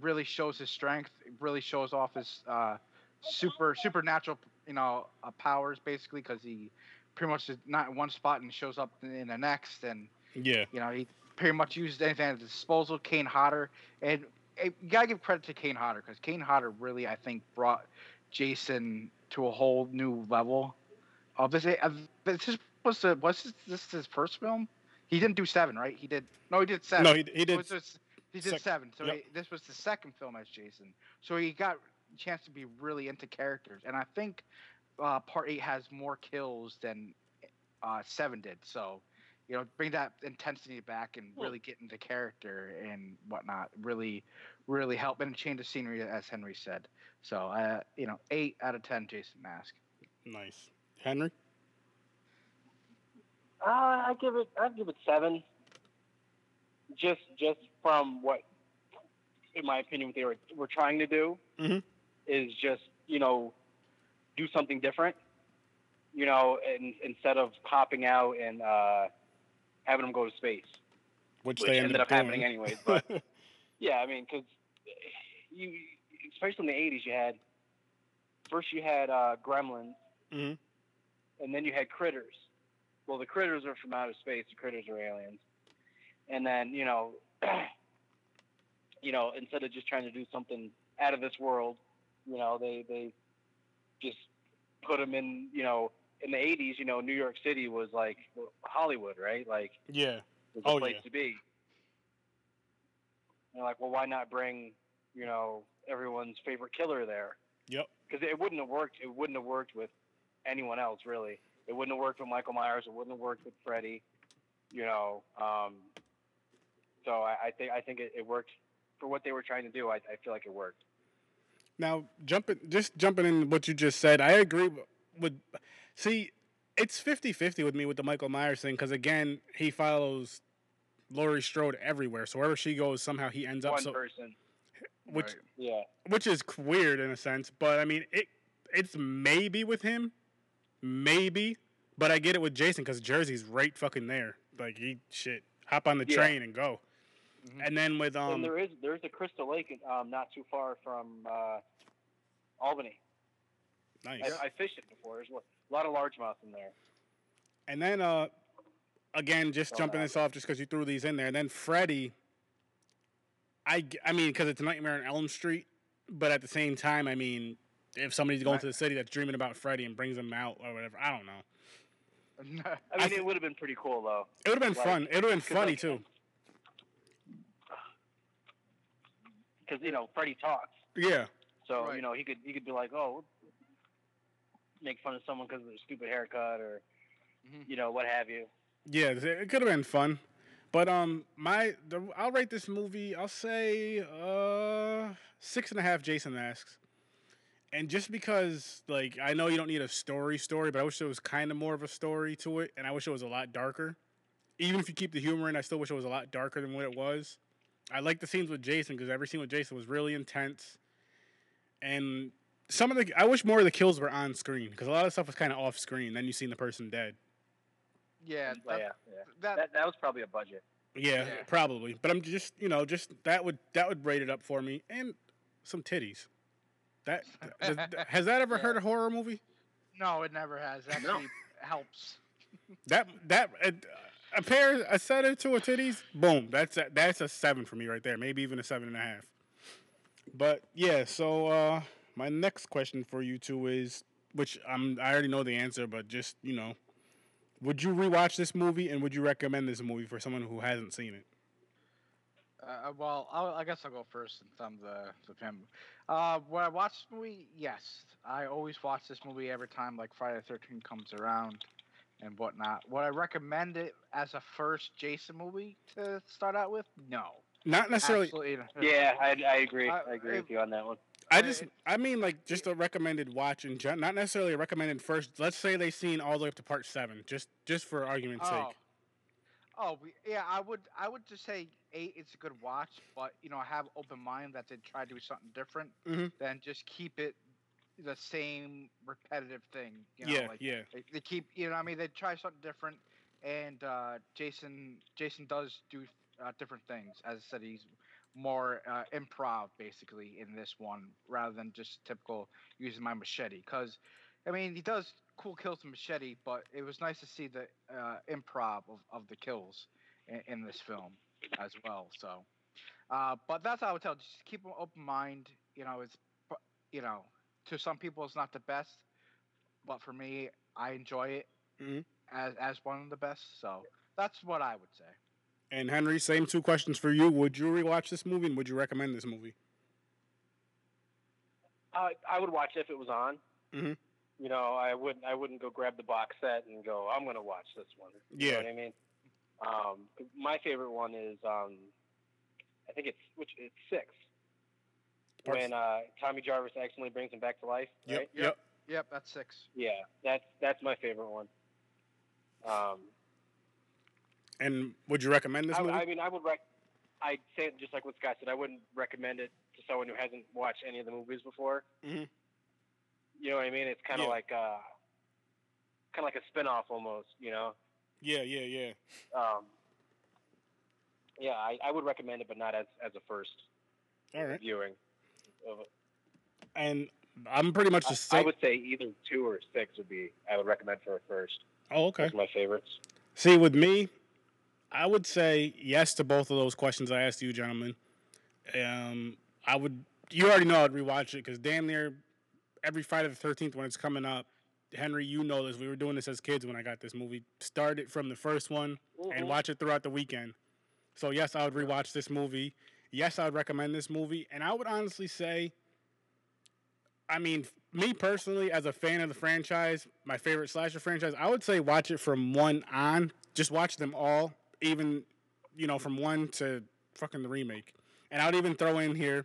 really shows his strength. Really shows off his uh, super supernatural, you know, uh, powers basically because he pretty much is not in one spot and shows up in the next, and Yeah. you know he pretty much uses anything at his disposal. Kane Hodder, and eh, you gotta give credit to Kane Hodder because Kane Hodder really, I think, brought Jason to a whole new level. Of this, uh, this was the was this, this his first film? He didn't do seven, right? He did. No, he did seven. No, he, he did. he did sec- seven. So yep. he, this was the second film as Jason. So he got a chance to be really into characters, and I think uh, part eight has more kills than uh, seven did. So you know, bring that intensity back and Hmm. really get into character and whatnot. Really, really help and change the scenery, as Henry said. So uh, you know, eight out of ten, Jason Mask. Nice. Henry? Uh, I give it. I'd give it seven. Just, just from what, in my opinion, what they were were trying to do Mhm. is just you know, do something different. You know, and instead of popping out and uh, having them go to space, Which, which they ended, up doing. happening anyways. But (laughs) yeah, I mean, because you, especially in the '80s, you had first you had uh, Gremlins, Mhm. and then you had critters. Well, the critters are from outer space. The critters are aliens. And then you know, (clears throat) you know, instead of just trying to do something out of this world, you know, they they just put them in. You know, in the '80s, you know, New York City was like Hollywood, right? Like yeah. was a Oh, place yeah. to be. And they're like, well, why not bring you know everyone's favorite killer there? Yep. Because it wouldn't have worked. It wouldn't have worked with anyone else, really. It wouldn't have worked with Michael Myers. It wouldn't have worked with Freddy. You know. Um, so I, I think I think it, it worked for what they were trying to do. I, I feel like it worked. Now, jumping, just jumping in what you just said, I agree with. see, it's 50-50 with me with the Michael Myers thing because again, he follows Laurie Strode everywhere. So wherever she goes, somehow he ends up. One So, person. which Right. Yeah. which is weird in a sense, but I mean, it it's maybe with him, maybe, but I get it with Jason because Jersey's right fucking there. Like he shit, hop on the Yeah. train and go. Mhm. And then with um, and there is there's a Crystal Lake um, not too far from uh, Albany. nice. I, I fished it before. There's a lot of largemouth in there. And then, uh, again, just Oh, jumping wow. this off just because you threw these in there. And then Freddy, I mean, because it's a Nightmare on Elm Street, but at the same time, I mean, if somebody's going to the city that's dreaming about Freddy and brings him out or whatever, I don't know. I (laughs) I mean, it would have been pretty cool though. It would have been Like, fun. It would have been funny like, too. Because you know Freddy talks, Yeah. so Right. you know he could he could be like, oh, make fun of someone because of their stupid haircut or Mhm. you know what have you. Yeah, it it could have been fun. But um, my the, I'll rate this movie. I'll say uh six and a half Jason asks. and just because like I know you don't need a story story, but I wish there was kind of more of a story to it, and I wish it was a lot darker. Even if you keep the humor in, I still wish it was a lot darker than what it was. I like the scenes with Jason because every scene with Jason was really intense, and some of the I wish more of the kills were on screen because a lot of stuff was kind of off screen. Then you seen the person dead. yeah, that, yeah, yeah. that, That that was probably a budget. Yeah, Yeah. probably. But I'm just, you know, just that would that would rate it up for me, and some titties. That (laughs) does- has that ever Yeah. heard a horror movie? no, it never has. That No. Helps. (laughs) That that a, a pair a set of two of titties, boom. That's a, that's a seven for me right there. Maybe even a seven and a half. But yeah, so uh, my next question for you two is, which I'm I already know the answer, but just you know, would you rewatch this movie and would you recommend this movie for someone who hasn't seen it? Uh, well, I'll, I guess I'll go first since I'm the, the him. Uh, when I watch this movie, yes, I always watch this movie every time like Friday the Thirteenth comes around and whatnot. Would I recommend it as a first Jason movie to start out with? No, Not necessarily. absolutely. Yeah, I, I agree. Uh, I agree if- with you on that one. I just, I mean, like, just a recommended watch in gen- not necessarily a recommended first. Let's say they've seen all the way up to part seven, just, just for argument's Oh. sake. Oh yeah, I would I would just say eight is a good watch, but you know I have open mind that they try to do something different Mhm. than just keep it the same repetitive thing. You know, yeah, like yeah, they, they keep you know I mean they try something different, and uh, Jason Jason does do uh, different things. As I said, he's more uh, improv basically in this one rather than just typical using my machete. Because I mean he does cool kills with machete, but it was nice to see the uh, improv of, of the kills in, in this film as well. So Uh, but that's how I would tell. Just keep an open mind. You know, it's you know, to some people it's not the best, but for me, I enjoy it Mhm. as as one of the best. So that's what I would say. And Henry, same two questions for you. Would you rewatch this movie and would you recommend this movie? I I would watch it if it was on. Mhm. You know, I wouldn't I wouldn't go grab the box set and go, I'm gonna watch this one. You Yeah. know what I mean? Um, my favorite one is um, I think it's which it's six. Parts- When uh, Tommy Jarvis accidentally brings him back to life, Yep. right? Yep. Yep, that's six. Yeah, that's that's my favorite one. Um, And would you recommend this I, movie? I mean, I would rec. I'd say it just like what Scott said. I wouldn't recommend it to someone who hasn't watched any of the movies before. Mhm. You know what I mean? It's kind of Yeah. like uh, kind of like a spin-off almost. You know? yeah, yeah, yeah. Um, yeah, I, I would recommend it, but not as as a first All right. viewing. Of it. And I'm pretty much the same. I would say either two or six would be I would recommend for a first. oh, okay. Those are my favorites. See, with me, I would say yes to both of those questions I asked you, gentlemen. Um, I would. You already know I'd rewatch it because damn near every Friday the Thirteenth when it's coming up. Henry, you know this. We were doing this as kids when I got this movie. Start it from the first one and Mhm. watch it throughout the weekend. So yes, I would rewatch this movie. Yes, I would recommend this movie, and I would honestly say, I mean, me personally, as a fan of the franchise, my favorite slasher franchise, I would say watch it from one on. Just watch them all, even you know from one to fucking the remake. And I would even throw in here,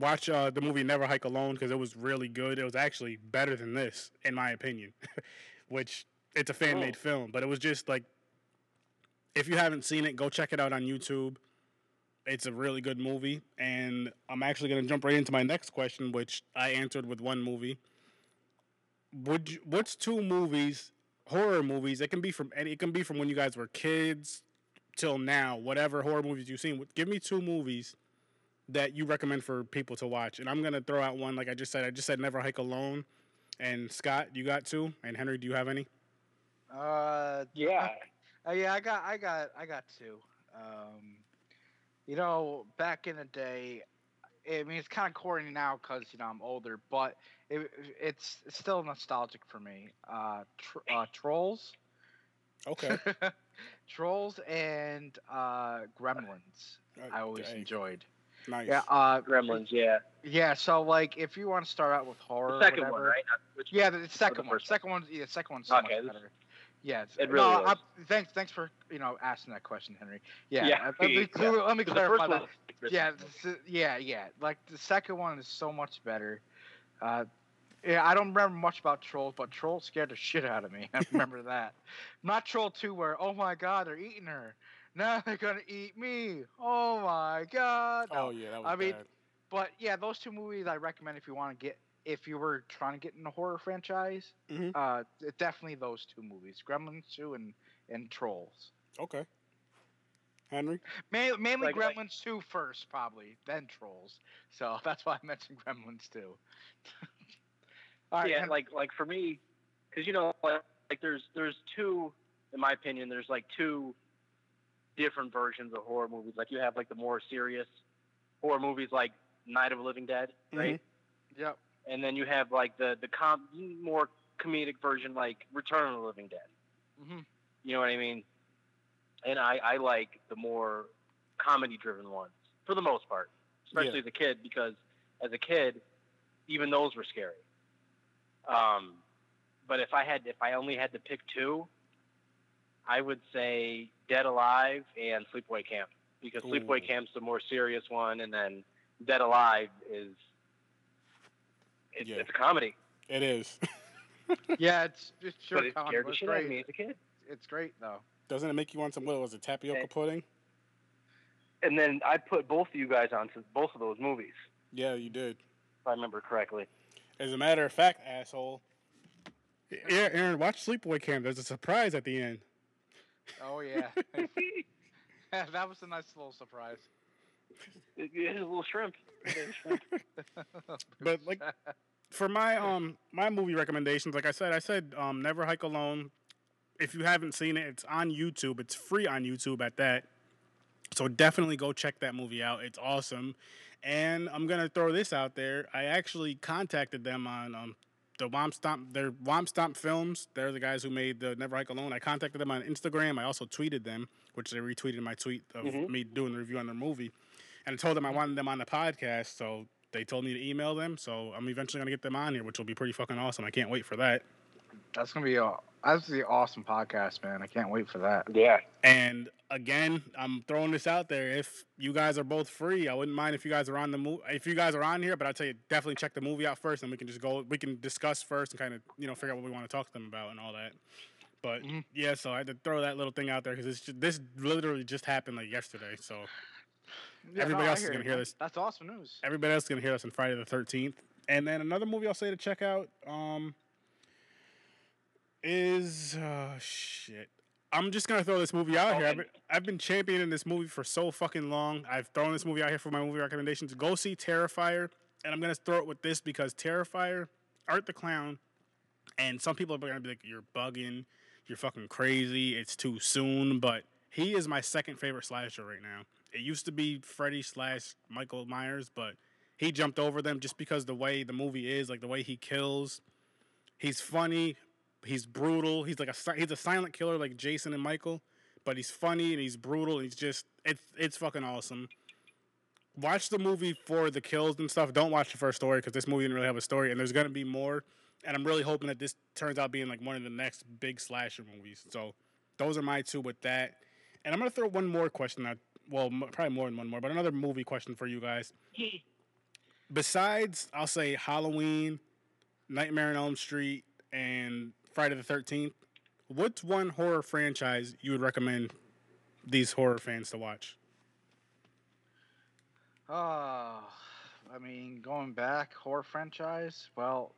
watch uh, the movie Never Hike Alone because it was really good. It was actually better than this, in my opinion. (laughs) Which it's a fan made film, but it was just like if you haven't seen it, go check it out on YouTube. It's a really good movie, and I'm actually going to jump right into my next question, which I answered with one movie. Would you, what's two movies, horror movies? It can be from any. It can be from when you guys were kids till now. Whatever horror movies you've seen. Give me two movies that you recommend for people to watch, and I'm going to throw out one. Like I just said, I just said Never Hike Alone. And Scott, you got two, and Henry, do you have any? Uh, Yeah. Uh, yeah, I got, I got, I got two. Um, you know, back in the day, I mean, it's kind of corny now because you know I'm older, but it, it's it's still nostalgic for me. Uh, tr- uh Trolls, Okay. (laughs) Trolls, and uh, Gremlins. I always Okay. enjoyed. Nice. Yeah, uh, Gremlins. Yeah. yeah. So like, if you want to start out with horror, The second whatever, one, right? Which Yeah, the second the one. Second one. Yeah, second one's so Okay, much this- better. Yeah, it's- It really no, is. I, thanks, thanks for you know asking that question, Henry. Yeah, Yeah, let me, yeah. let me clarify that. Yeah, this yeah, yeah. Like the second one is so much better. Uh, yeah, I don't remember much about trolls, but trolls scared the shit out of me. (laughs) I remember that. Not troll two, where oh my god, they're eating her. Now they're gonna eat me. Oh my god. No. Oh yeah, that was I mean. But yeah, those two movies I recommend if you want to get if you were trying to get in the horror franchise. Mhm. Uh, definitely those two movies, Gremlins two and and Trolls. Okay. Henry. Ma- mainly Like- like- Gremlins two first, probably, then Trolls. So (laughs) that's why I mentioned Gremlins two. (laughs) All right, yeah, Hen- like like for me, because you know, like, like there's there's two, in my opinion, there's like two different versions of horror movies. Like you have like the more serious horror movies, like Night of the Living Dead, right? yep. And then you have like the the com- more comedic version, like Return of the Living Dead. hmm You know what I mean? And I I like the more comedy driven ones for the most part, especially Yeah. as a kid, because as a kid, even those were scary. Um, but if I had, if I only had to pick two, I would say Dead Alive and Sleepaway Camp because Sleepaway Ooh. Camp's the more serious one, and then Dead Alive is it's, Yeah. it's a comedy, It is. (laughs) Yeah, it's it's sure but it comedy, scared but the it's shit out of great. me as a kid. It's great though. Doesn't it make you want some? What was it? Tapioca Okay. pudding? And then I put both of you guys onto both of those movies, Yeah, you did. if I remember correctly. As a matter of fact, asshole. Yeah, Aaron, watch Sleepaway Camp. There's a surprise at the end. Oh yeah, (laughs) (laughs) that was a nice little surprise. It, it is a little shrimp. (laughs) Shrimp. But like for my um my movie recommendations, like I said, I said um Never Hike Alone. If you haven't seen it, it's on YouTube. It's free on YouTube at that. So definitely go check that movie out. It's awesome. And I'm gonna throw this out there. I actually contacted them on um, the Womp Stomp. They're Womp Stomp Films. They're the guys who made the Never Hike Alone. I contacted them on Instagram. I also tweeted them, which they retweeted my tweet of Mhm. me doing the review on their movie. And I told them I wanted them on the podcast. So they told me to email them. So I'm eventually gonna get them on here, which will be pretty fucking awesome. I can't wait for that. That's gonna be a that's the awesome podcast, man. I can't wait for that. Yeah. And again, I'm throwing this out there. If you guys are both free, I wouldn't mind if you guys are on the movie. If you guys are on here, but I'll tell you, definitely check the movie out first, and we can just go. We can discuss first and kind of you know figure out what we want to talk to them about and all that. But Mhm. yeah, so I had to throw that little thing out there because this literally just happened like yesterday. So Yeah, Everybody I else is gonna it, hear man. this. That's awesome news. everybody else is gonna hear us on Friday the Thirteenth. And then another movie I'll say to check out um, is uh, shit. I'm just gonna throw this movie out here. I've been, I've been championing this movie for so fucking long. I've thrown this movie out here for my movie recommendations. Go see Terrifier, and I'm gonna throw it with this because Terrifier, Art the Clown, and some people are gonna be like, "You're bugging, you're fucking crazy, it's too soon." But he is my second favorite slasher right now. It used to be Freddy slash Michael Myers, but he jumped over them just because the way the movie is, like the way he kills. He's funny, he's brutal. He's like a he's a silent killer like Jason and Michael, but he's funny and he's brutal. And he's just it's it's fucking awesome. Watch the movie for the kills and stuff. Don't watch the first story because this movie didn't really have a story, and there's gonna be more. And I'm really hoping that this turns out being like one of the next big slasher movies. So those are my two with that. And I'm gonna throw one more question out. Well, probably more than one more, but another movie question for you guys. Besides, I'll say Halloween, Nightmare on Elm Street, and Friday the Thirteenth. What's one horror franchise you would recommend these horror fans to watch? Oh, I mean, going back horror franchise. Well,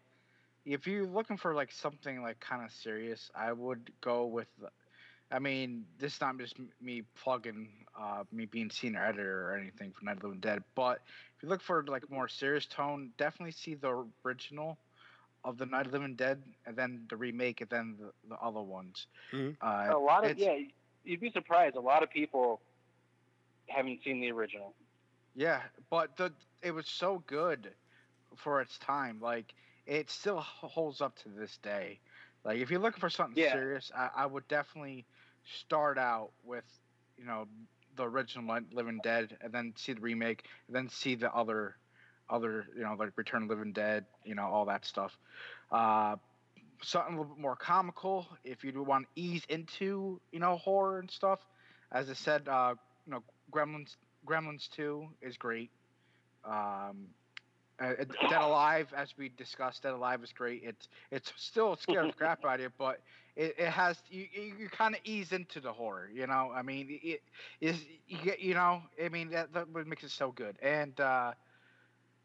if you're looking for like something like kind of serious, I would go with. I mean, this is not just me plugging uh, me being senior editor or anything for Night of the Living Dead, but if you look for like more serious tone, definitely see the original of the Night of the Living Dead, and then the remake, and then the, the other ones. Mhm. Uh, a lot of yeah, you'd be surprised. A lot of people haven't seen the original. Yeah, but the it was so good for its time. Like it still holds up to this day. Like if you're looking for something Yeah. serious, I, I would definitely start out with you know the original Living Dead, and then see the remake, and then see the other other you know like Return of Living Dead, you know all that stuff. Uh, something a little bit more comical if you do want to ease into you know horror and stuff. As I said, uh, you know Gremlins Gremlins 2 is great. Um, uh, uh, Dead Alive, as we discussed, Dead Alive is great. It's it's still scares (laughs) the crap out of you, but it, it has you you, kind of ease into the horror. You know, I mean, it is you get you know, I mean that, that makes it so good, and uh,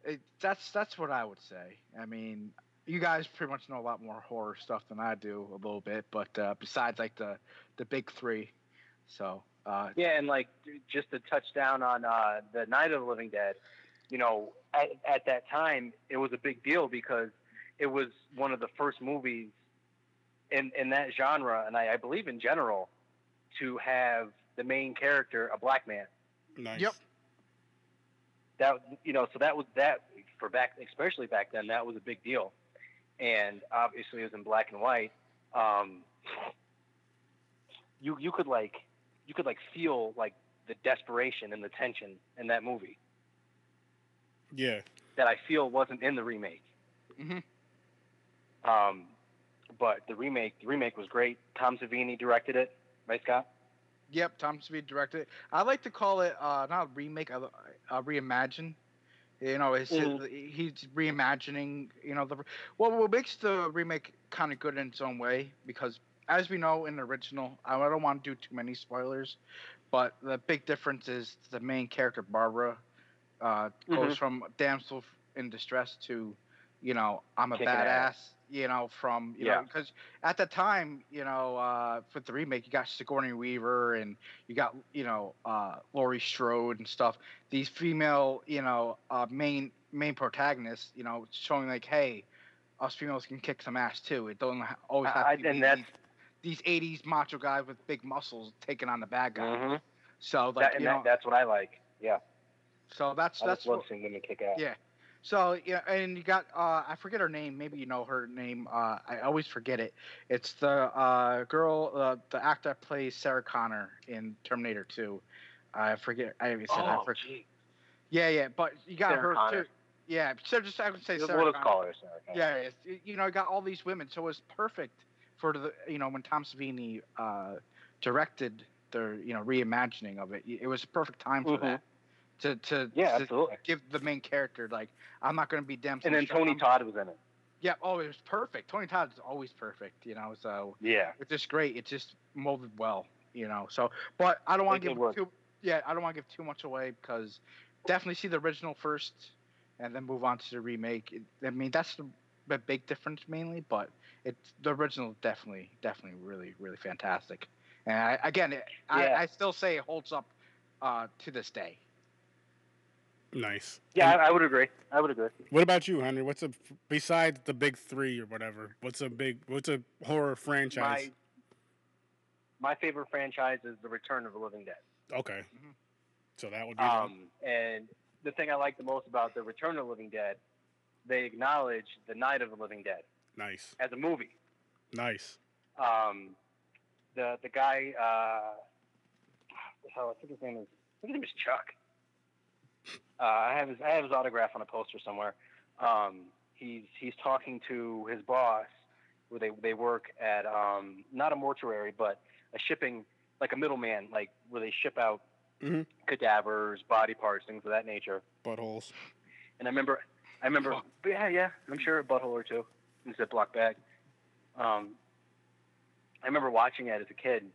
it, that's that's what I would say. I mean, you guys pretty much know a lot more horror stuff than I do a little bit, but uh, besides like the the big three, so uh, Yeah, and like just to touch down on uh, the Night of the Living Dead, you know, at, at that time it was a big deal because it was one of the first movies in in that genre, and I, I believe in general, to have the main character a black man. Nice. Yep. That you know, so that was that for back, especially back then, that was a big deal, and obviously it was in black and white. Um, you you could like you could like feel like the desperation and the tension in that movie Yeah. that I feel wasn't in the remake. Mhm. Um, but the remake, the remake was great. Tom Savini directed it, right, Scott? Yep, Tom Savini directed. it. I like to call it uh, not a remake, a, a reimagine. You know, it's, Mhm. he's reimagining. You know, the well, what makes the remake kind of good in its own way because, as we know in the original, I don't want to do too many spoilers, but the big difference is the main character Barbara uh, goes Mhm. from damsel in distress to, you know, I'm a Kicking badass. ass. You know, from you Yeah. know, because at the time, you know, uh, with the remake, you got Sigourney Weaver and you got you know uh, Laurie Strode and stuff. These female, you know, uh, main main protagonists, you know, showing like, hey, us females can kick some ass too. It don't always have I- to be these, these '80s macho guys with big muscles taking on the bad guy. Mhm. So that, like and you that, that's what I like. Yeah, so that's I that's love what, seeing women kick ass. yeah. So yeah, and you got uh, I forget her name. Maybe you know her name. Uh, I always forget it. It's the uh, girl, uh, the actor that plays Sarah Connor in Terminator 2. I forget. I said I Oh, forget. gee. Yeah, yeah, but you got Sarah her Connor. too. Yeah, so just I would say We'll Sarah Connor. call her Sarah. Connor. Yeah, you know, I got all these women, so it was perfect for the you know when Tom Savini uh, directed the you know reimagining of it. It was a perfect time for Mhm. that. To to Yeah, to absolutely. give the main character like I'm not going to be Dempsey. And then Michelle, Tony Todd was in it. Yeah, oh, it was perfect. Tony Todd is always perfect, you know. So Yeah. it's just great. It just molded well, you know. So, but I don't want to give too. Yeah, I don't want to give too much away because definitely see the original first, and then move on to the remake. I mean, that's the, the big difference mainly, but it's the original definitely, definitely really, really fantastic. And I, again, it, Yeah. I, I still say it holds up uh, to this day. Nice. Yeah, And I, I would agree. I would agree. what about you, Henry? What's a besides the big three or whatever? What's a big? What's a horror franchise? My my favorite franchise is The Return of the Living Dead. Okay. Mhm. So that would be. the- Um, and the thing I like the most about The Return of the Living Dead, they acknowledge the Night of the Living Dead nice. as a movie. Nice. Um, the the guy, uh, what the hell, I think his name is, I think his name is Chuck. Uh, I have his I have his autograph on a poster somewhere. Um, he's he's talking to his boss, where they they work at um, not a mortuary, but a shipping like a middleman, like where they ship out Mhm. cadavers, body parts, things of that nature. Buttholes. And I remember, I remember, Oh. yeah, yeah, I'm sure a butthole or two in a Ziploc bag. Um, I remember watching it as a kid,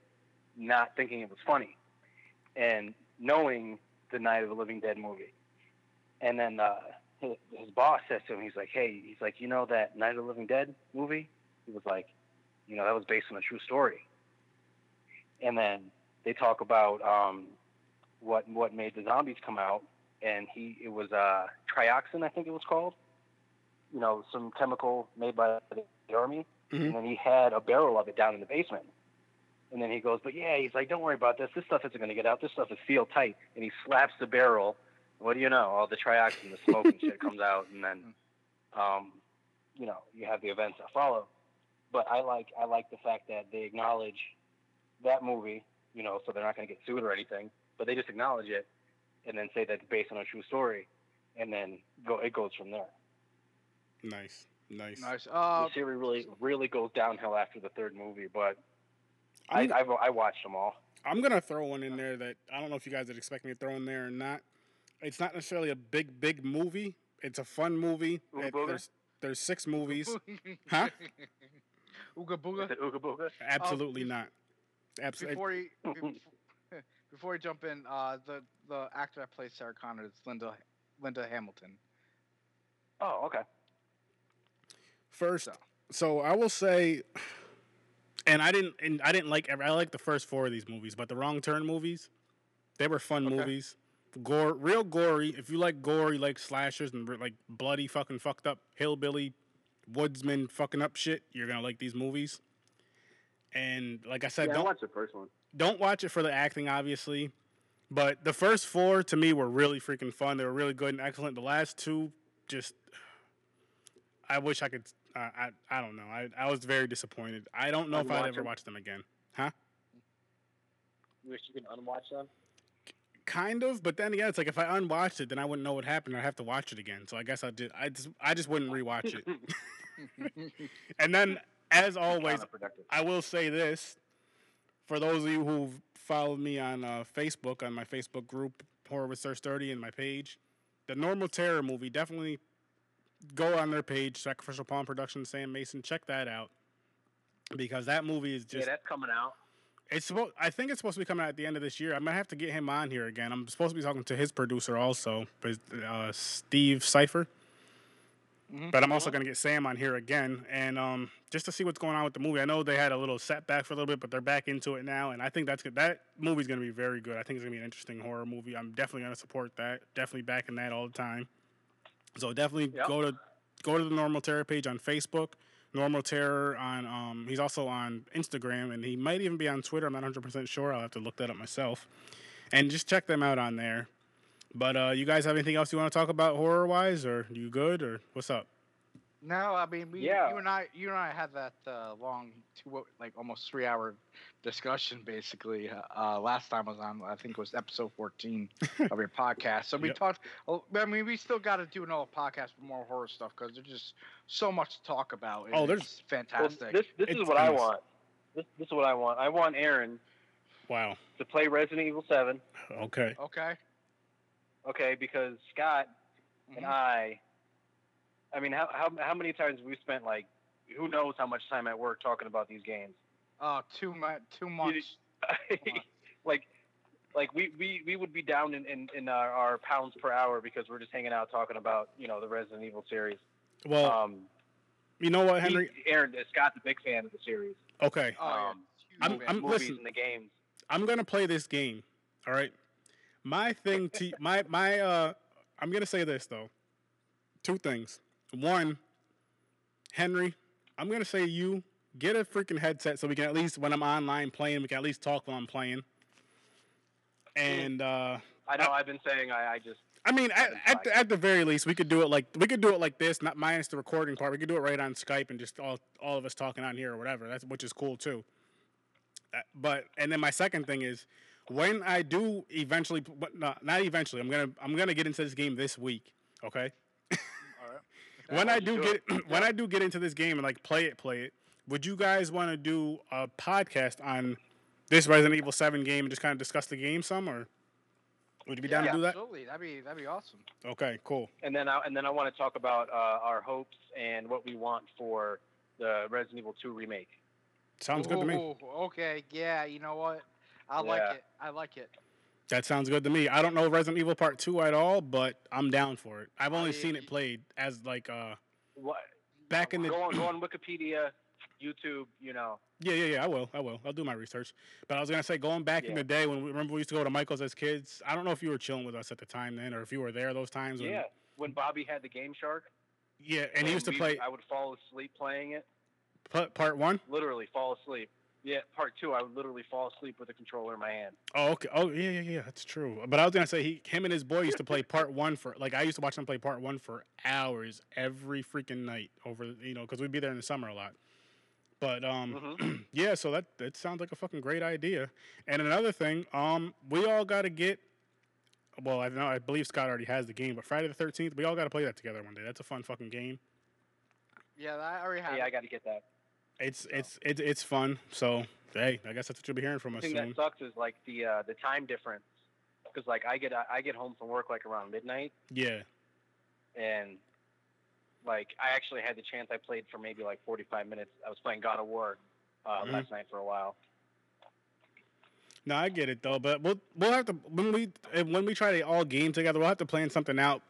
not thinking it was funny, and knowing the Night of the Living Dead movie. And then uh, his, his boss says to him, he's like, "Hey, he's like, you know that Night of the Living Dead movie?" He was like, "You know, that was based on a true story." And then they talk about um, what what made the zombies come out, and he it was uh, trioxin, I think it was called. You know, some chemical made by the army, Mhm. and then he had a barrel of it down in the basement. And then he goes, but yeah, he's like, don't worry about this. This stuff isn't going to get out. This stuff is sealed tight. And he slaps the barrel. What do you know? All the trioxin, the smoke and shit comes out, and then, um, you know, you have the events that follow. But I like I like the fact that they acknowledge that movie, you know, so they're not going to get sued or anything. But they just acknowledge it, and then say that it's based on a true story, and then go it goes from there. Nice. Nice. Nice. Uh, the series really really goes downhill after the third movie, but I I'm, I've, I watched them all. I'm gonna throw one in there that I don't know if you guys would expect me to throw in there or not. It's not necessarily a big, big movie. It's a fun movie. Ooga Booga? there's there's six movies. (laughs) Huh? Ooga booga. it Ooga Booga? Absolutely bef- not. Absolutely. Before you (laughs) bef- (laughs) before you jump in, uh, the the actor that plays Sarah Connor is Linda Linda Hamilton. Oh, okay. First, So. so I will say, and I didn't, and I didn't like. I like the first four of these movies, but the Wrong Turn movies, they were fun Okay. movies. Gore, real gory. If you like gore, you like slashers and like bloody, fucking fucked up hillbilly woodsman fucking up shit. You're gonna like these movies. And like I said, Yeah, don't watch the first one. don't watch it for the acting, obviously. But the first four to me were really freaking fun. They were really good and excellent. The last two, just I wish I could. Uh, I I don't know. I I was very disappointed. I don't know if I'd ever them? watch them again. Huh? You wish you could unwatch them? Kind of, but then again, it's like if I unwatched it, then I wouldn't know what happened. I'd have to watch it again. So I guess I did. I just I just wouldn't rewatch it. (laughs) (laughs) and then, as always, I will say this for those of you who've followed me on uh, Facebook, on my Facebook group, Horror with Sir Sturdy, and my page, the Normal Terror movie, definitely go on their page, Sacrificial Palm Productions, Sam Mason, check that out. Because that movie is just yeah, that's coming out. it's supposed, I think it's supposed to be coming out at the end of this year. I'm to have to get him on here again. I'm supposed to be talking to his producer also, but, uh, Steve Cipher. Mhm. But I'm also going to get Sam on here again, and um, just to see what's going on with the movie. I know they had a little setback for a little bit, but they're back into it now, and I think that's good. That movie's going to be very good. I think it's going to be an interesting horror movie. I'm definitely going to support that. Definitely backing that all the time. So definitely Yep. go to go to the Normal Terror page on Facebook. Normal Terror on um, he's also on Instagram, and he might even be on Twitter. I'm not 100 percent sure. I'll have to look that up myself. and just check them out on there. But uh, you guys have anything else you want to talk about horror wise, or you good, or what's up? No, I mean, we, Yeah. you and I, you and I had that uh, long, two, like almost three hour discussion (laughs) basically. Uh, uh, last time I was on, I think it was episode 14 (laughs) of your podcast. So we Yep. talked, I mean, we still got to do another podcast for more horror stuff because there's just so much to talk about. Oh, there's- it's Well, fantastic. this this It's is what I want. This this is what I want. I want Aaron Wow. to play Resident Evil Seven. Okay. okay. Okay, because Scott and Mhm. I, I mean, how how how many times we spent like, who knows how much time at work talking about these games? Oh, too much, too much. (laughs) like, like we, we, we would be down in, in, in our, our pounds per hour because we're just hanging out talking about you know the Resident Evil series. Well, um, you know what, he- Henry? Aaron, Scott's a big fan of the series, Okay. Oh, yeah, um, huge I'm- fan. I'm- movies listen. the games. I'm gonna play this game. All right. My thing to my my uh I'm gonna say this though. Two things. One, Henry, I'm gonna say you get a freaking headset so we can at least when I'm online playing, we can at least talk while I'm playing. And uh I know I've been saying I, I just I mean, at, at, the, at the very least, we could do it like we could do it like this, not minus the recording part. We could do it right on Skype and just all all of us talking on here or whatever. That's which is cool too. Uh, But and then my second thing is when I do eventually, but not not eventually. I'm gonna I'm gonna get into this game this week. Okay. All right. when I do do get it. (clears throat) when I do get into this game and like play it, play it. Would you guys want to do a podcast on this Resident Evil Seven game and just kind of discuss the game some, or would you be down yeah, to do that? Absolutely, that'd be that'd be awesome. Okay, cool. and then I, and then I want to talk about uh, our hopes and what we want for the Resident Evil 2 remake. Sounds good to me. Okay, yeah, you know what? I like it. I like it. That sounds good to me. I don't know Resident Evil Part Two at all, but I'm down for it. I've only I- seen it played as like uh What? back in the go on go on (clears throat) Wikipedia, YouTube. You know. yeah yeah yeah. I will I will I'll do my research. But I was gonna say going back in the day when we remember we used to go to Michael's as kids. I don't know if you were chilling with us at the time then, or if you were there those times. When, Yeah. When Bobby had the Game Shark. yeah, and he used to we- play I would fall asleep playing it. Part One. Literally fall asleep. Yeah. Part two, I would literally fall asleep with a controller in my hand. Oh okay. Oh yeah yeah yeah. That's true. But I was gonna say he him and his boy used to play Part One for like I used to watch them play Part One for hours every freaking night over you know because we'd be there in the summer a lot. But um. Mhm. (clears throat) yeah, so that that sounds like a fucking great idea. And another thing, um, we all got to get. Well, I know I believe Scott already has the game, but Friday the Thirteenth, we all got to play that together one day. That's a fun fucking game. Yeah, I already have. yeah, I got to get that. It's it's it's it's fun. So hey, I guess that's what you'll be hearing from The us thing soon. that sucks is like the uh, the time difference. Because like I get I get home from work like around midnight, Yeah, and like I actually had the chance. I played for maybe like 45 minutes. I was playing God of War uh, Mhm. last night for a while. no, I get it though. But we'll we'll have to when we when we try to all game together, we'll have to plan something out.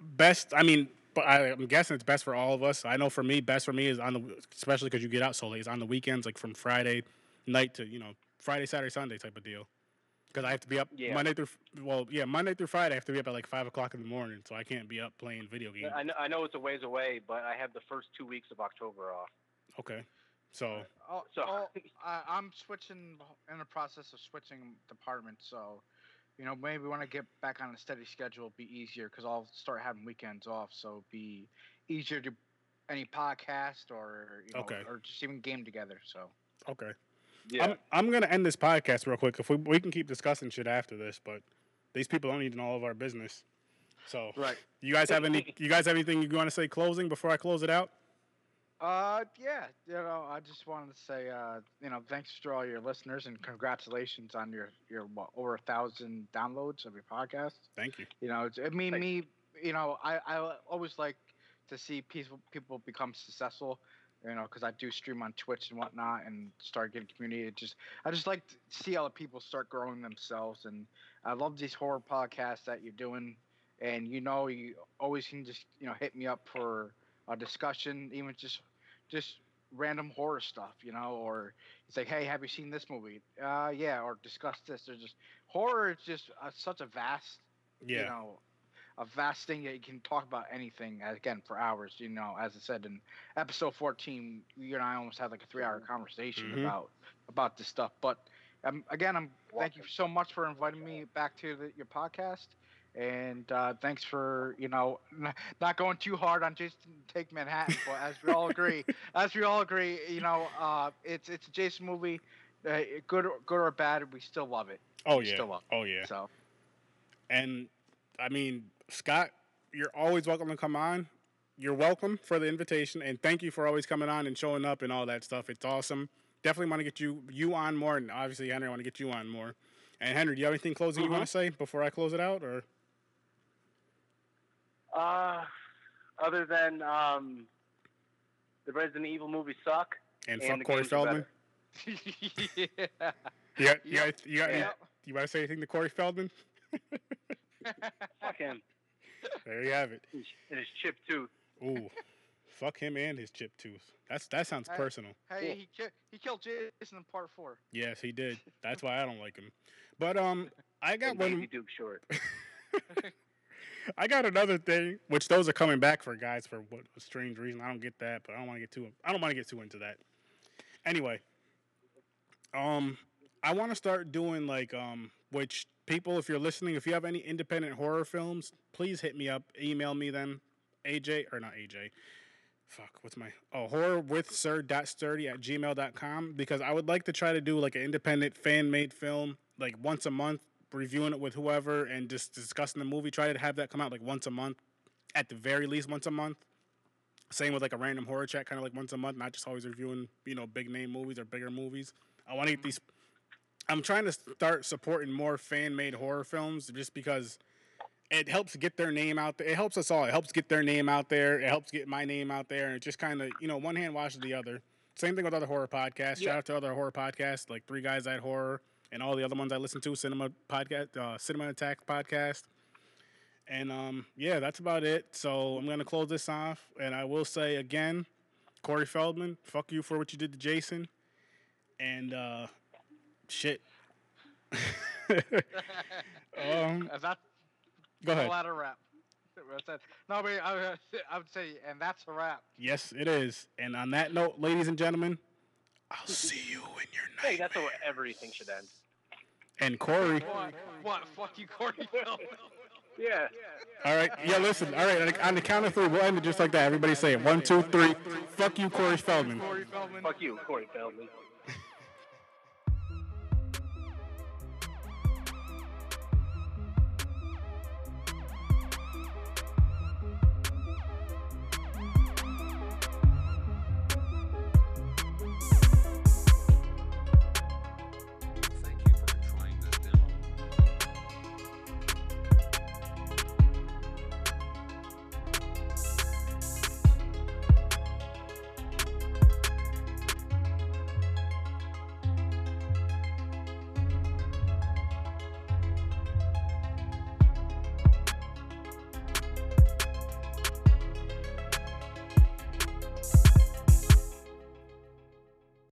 Best, I mean, but I, I'm guessing it's best for all of us. I know for me, best for me is on the especially because you get out so late. Is on the weekends, like from Friday night to you know Friday, Saturday, Sunday type of deal. Because I have to be up Yeah. Monday through well, yeah, Monday through Friday. I have to be up at like five o'clock in the morning, so I can't be up playing video games. I know, I know it's a ways away, but I have the first two weeks of October off. Okay, so uh, Oh, So- oh, (laughs) I, I'm switching in the process of switching departments, so you know maybe when I get back on a steady schedule, it'll be easier because I'll start having weekends off, so it'll be easier to any podcast or you know, Okay. or just even game together. So okay. Yeah. I'm I'm gonna end this podcast real quick. If we we can keep discussing shit after this, but these people don't need to know all of our business. So right. you guys have any you guys have anything you want to say closing before I close it out? Uh, yeah, you know, I just wanted to say, uh, you know, thanks to all your listeners and congratulations on your your what, over a thousand downloads of your podcast. Thank you. You know, it's, I mean, me, you know, I, I always like to see people people become successful. You know, because I do stream on Twitch and whatnot, and start getting community. It just, I just like to see how the people start growing themselves, and I love these horror podcasts that you're doing. And you know, you always can just, you know, hit me up for a discussion, even just, just random horror stuff, you know, or it's like, hey, have you seen this movie? Uh, yeah, or discuss this. There's just horror is just uh, such a vast Yeah. you know, a vast thing that you can talk about anything again for hours. You know, as I said in episode fourteen, you and I almost had like a three-hour conversation Mhm. about about this stuff. But Um, again, I'm thank you so much for inviting me back to the, your podcast, and uh, thanks for you know n- not going too hard on Jason Take Manhattan. But as we all agree, (laughs) as we all agree, you know, uh, it's it's a Jason movie, uh, good or, good or bad, we still love it. Oh We yeah. still love Oh yeah. So And I mean, Scott, you're always welcome to come on. You're welcome for the invitation, and thank you for always coming on and showing up and all that stuff. It's awesome. Definitely want to get you you on more, and obviously Henry, I want to get you on more. And Henry, do you have anything closing you want to say before I close it out, or Uh, other than um, the Resident Evil movies suck. and, And fuck Corey Feldman? (laughs) yeah. You got, you Yep. got, you got, Yeah. you want to say anything to Corey Feldman? (laughs) (laughs) Fuck him. There you have it. And his chip tooth. Ooh, fuck him and his chip tooth. That's that sounds Hey. personal. Hey, he ki- he killed Jason in part four. Yes, he did. That's why I don't like him. But um, I got one. Baby Duke short. I got another thing, which those are coming back for guys for what a strange reason. I don't get that, but I don't want to get too. I don't want to get too into that. Anyway, um, I want to start doing like um, which people, if you're listening, if you have any independent horror films, please hit me up, email me them, AJ or not AJ. Fuck, what's my oh horror with sir dot sturdy at gmail.com because I would like to try to do like an independent fan made film like once a month reviewing it with whoever and just discussing the movie. Try to have that come out like once a month, at the very least once a month. Same with like a random horror chat, kind of like once a month, not just always reviewing you know big name movies or bigger movies. I want to get mm-hmm. these. I'm trying to start supporting more fan made horror films just because it helps get their name out there. It helps us all. It helps get their name out there. It helps get my name out there, and it just kind of you know one hand washes the other. Same thing with other horror podcasts. Yeah. Shout out to other horror podcasts like Three Guys at Horror and all the other ones I listen to, Cinema Podcast, uh, Cinema Attack Podcast. And um, yeah, that's about it. So I'm gonna close this off, and I will say again, Corey Feldman, fuck you for what you did to Jason, and uh, shit. (laughs) um, that go ahead. a lot of rap? No, but I, would- I would say, and that's a wrap. Yes, it is. And on that note, ladies and gentlemen, I'll see you in your Hey, night. that's how everything should end. And Corey. What? What? Fuck you, Corey (laughs) Feldman. Yeah. All right. Yeah, listen. All right. on the- count of three, we'll end it just like that. Everybody say it. One, two, three. Fuck you, Corey Feldman. Corey Feldman. Fuck you, Corey Feldman.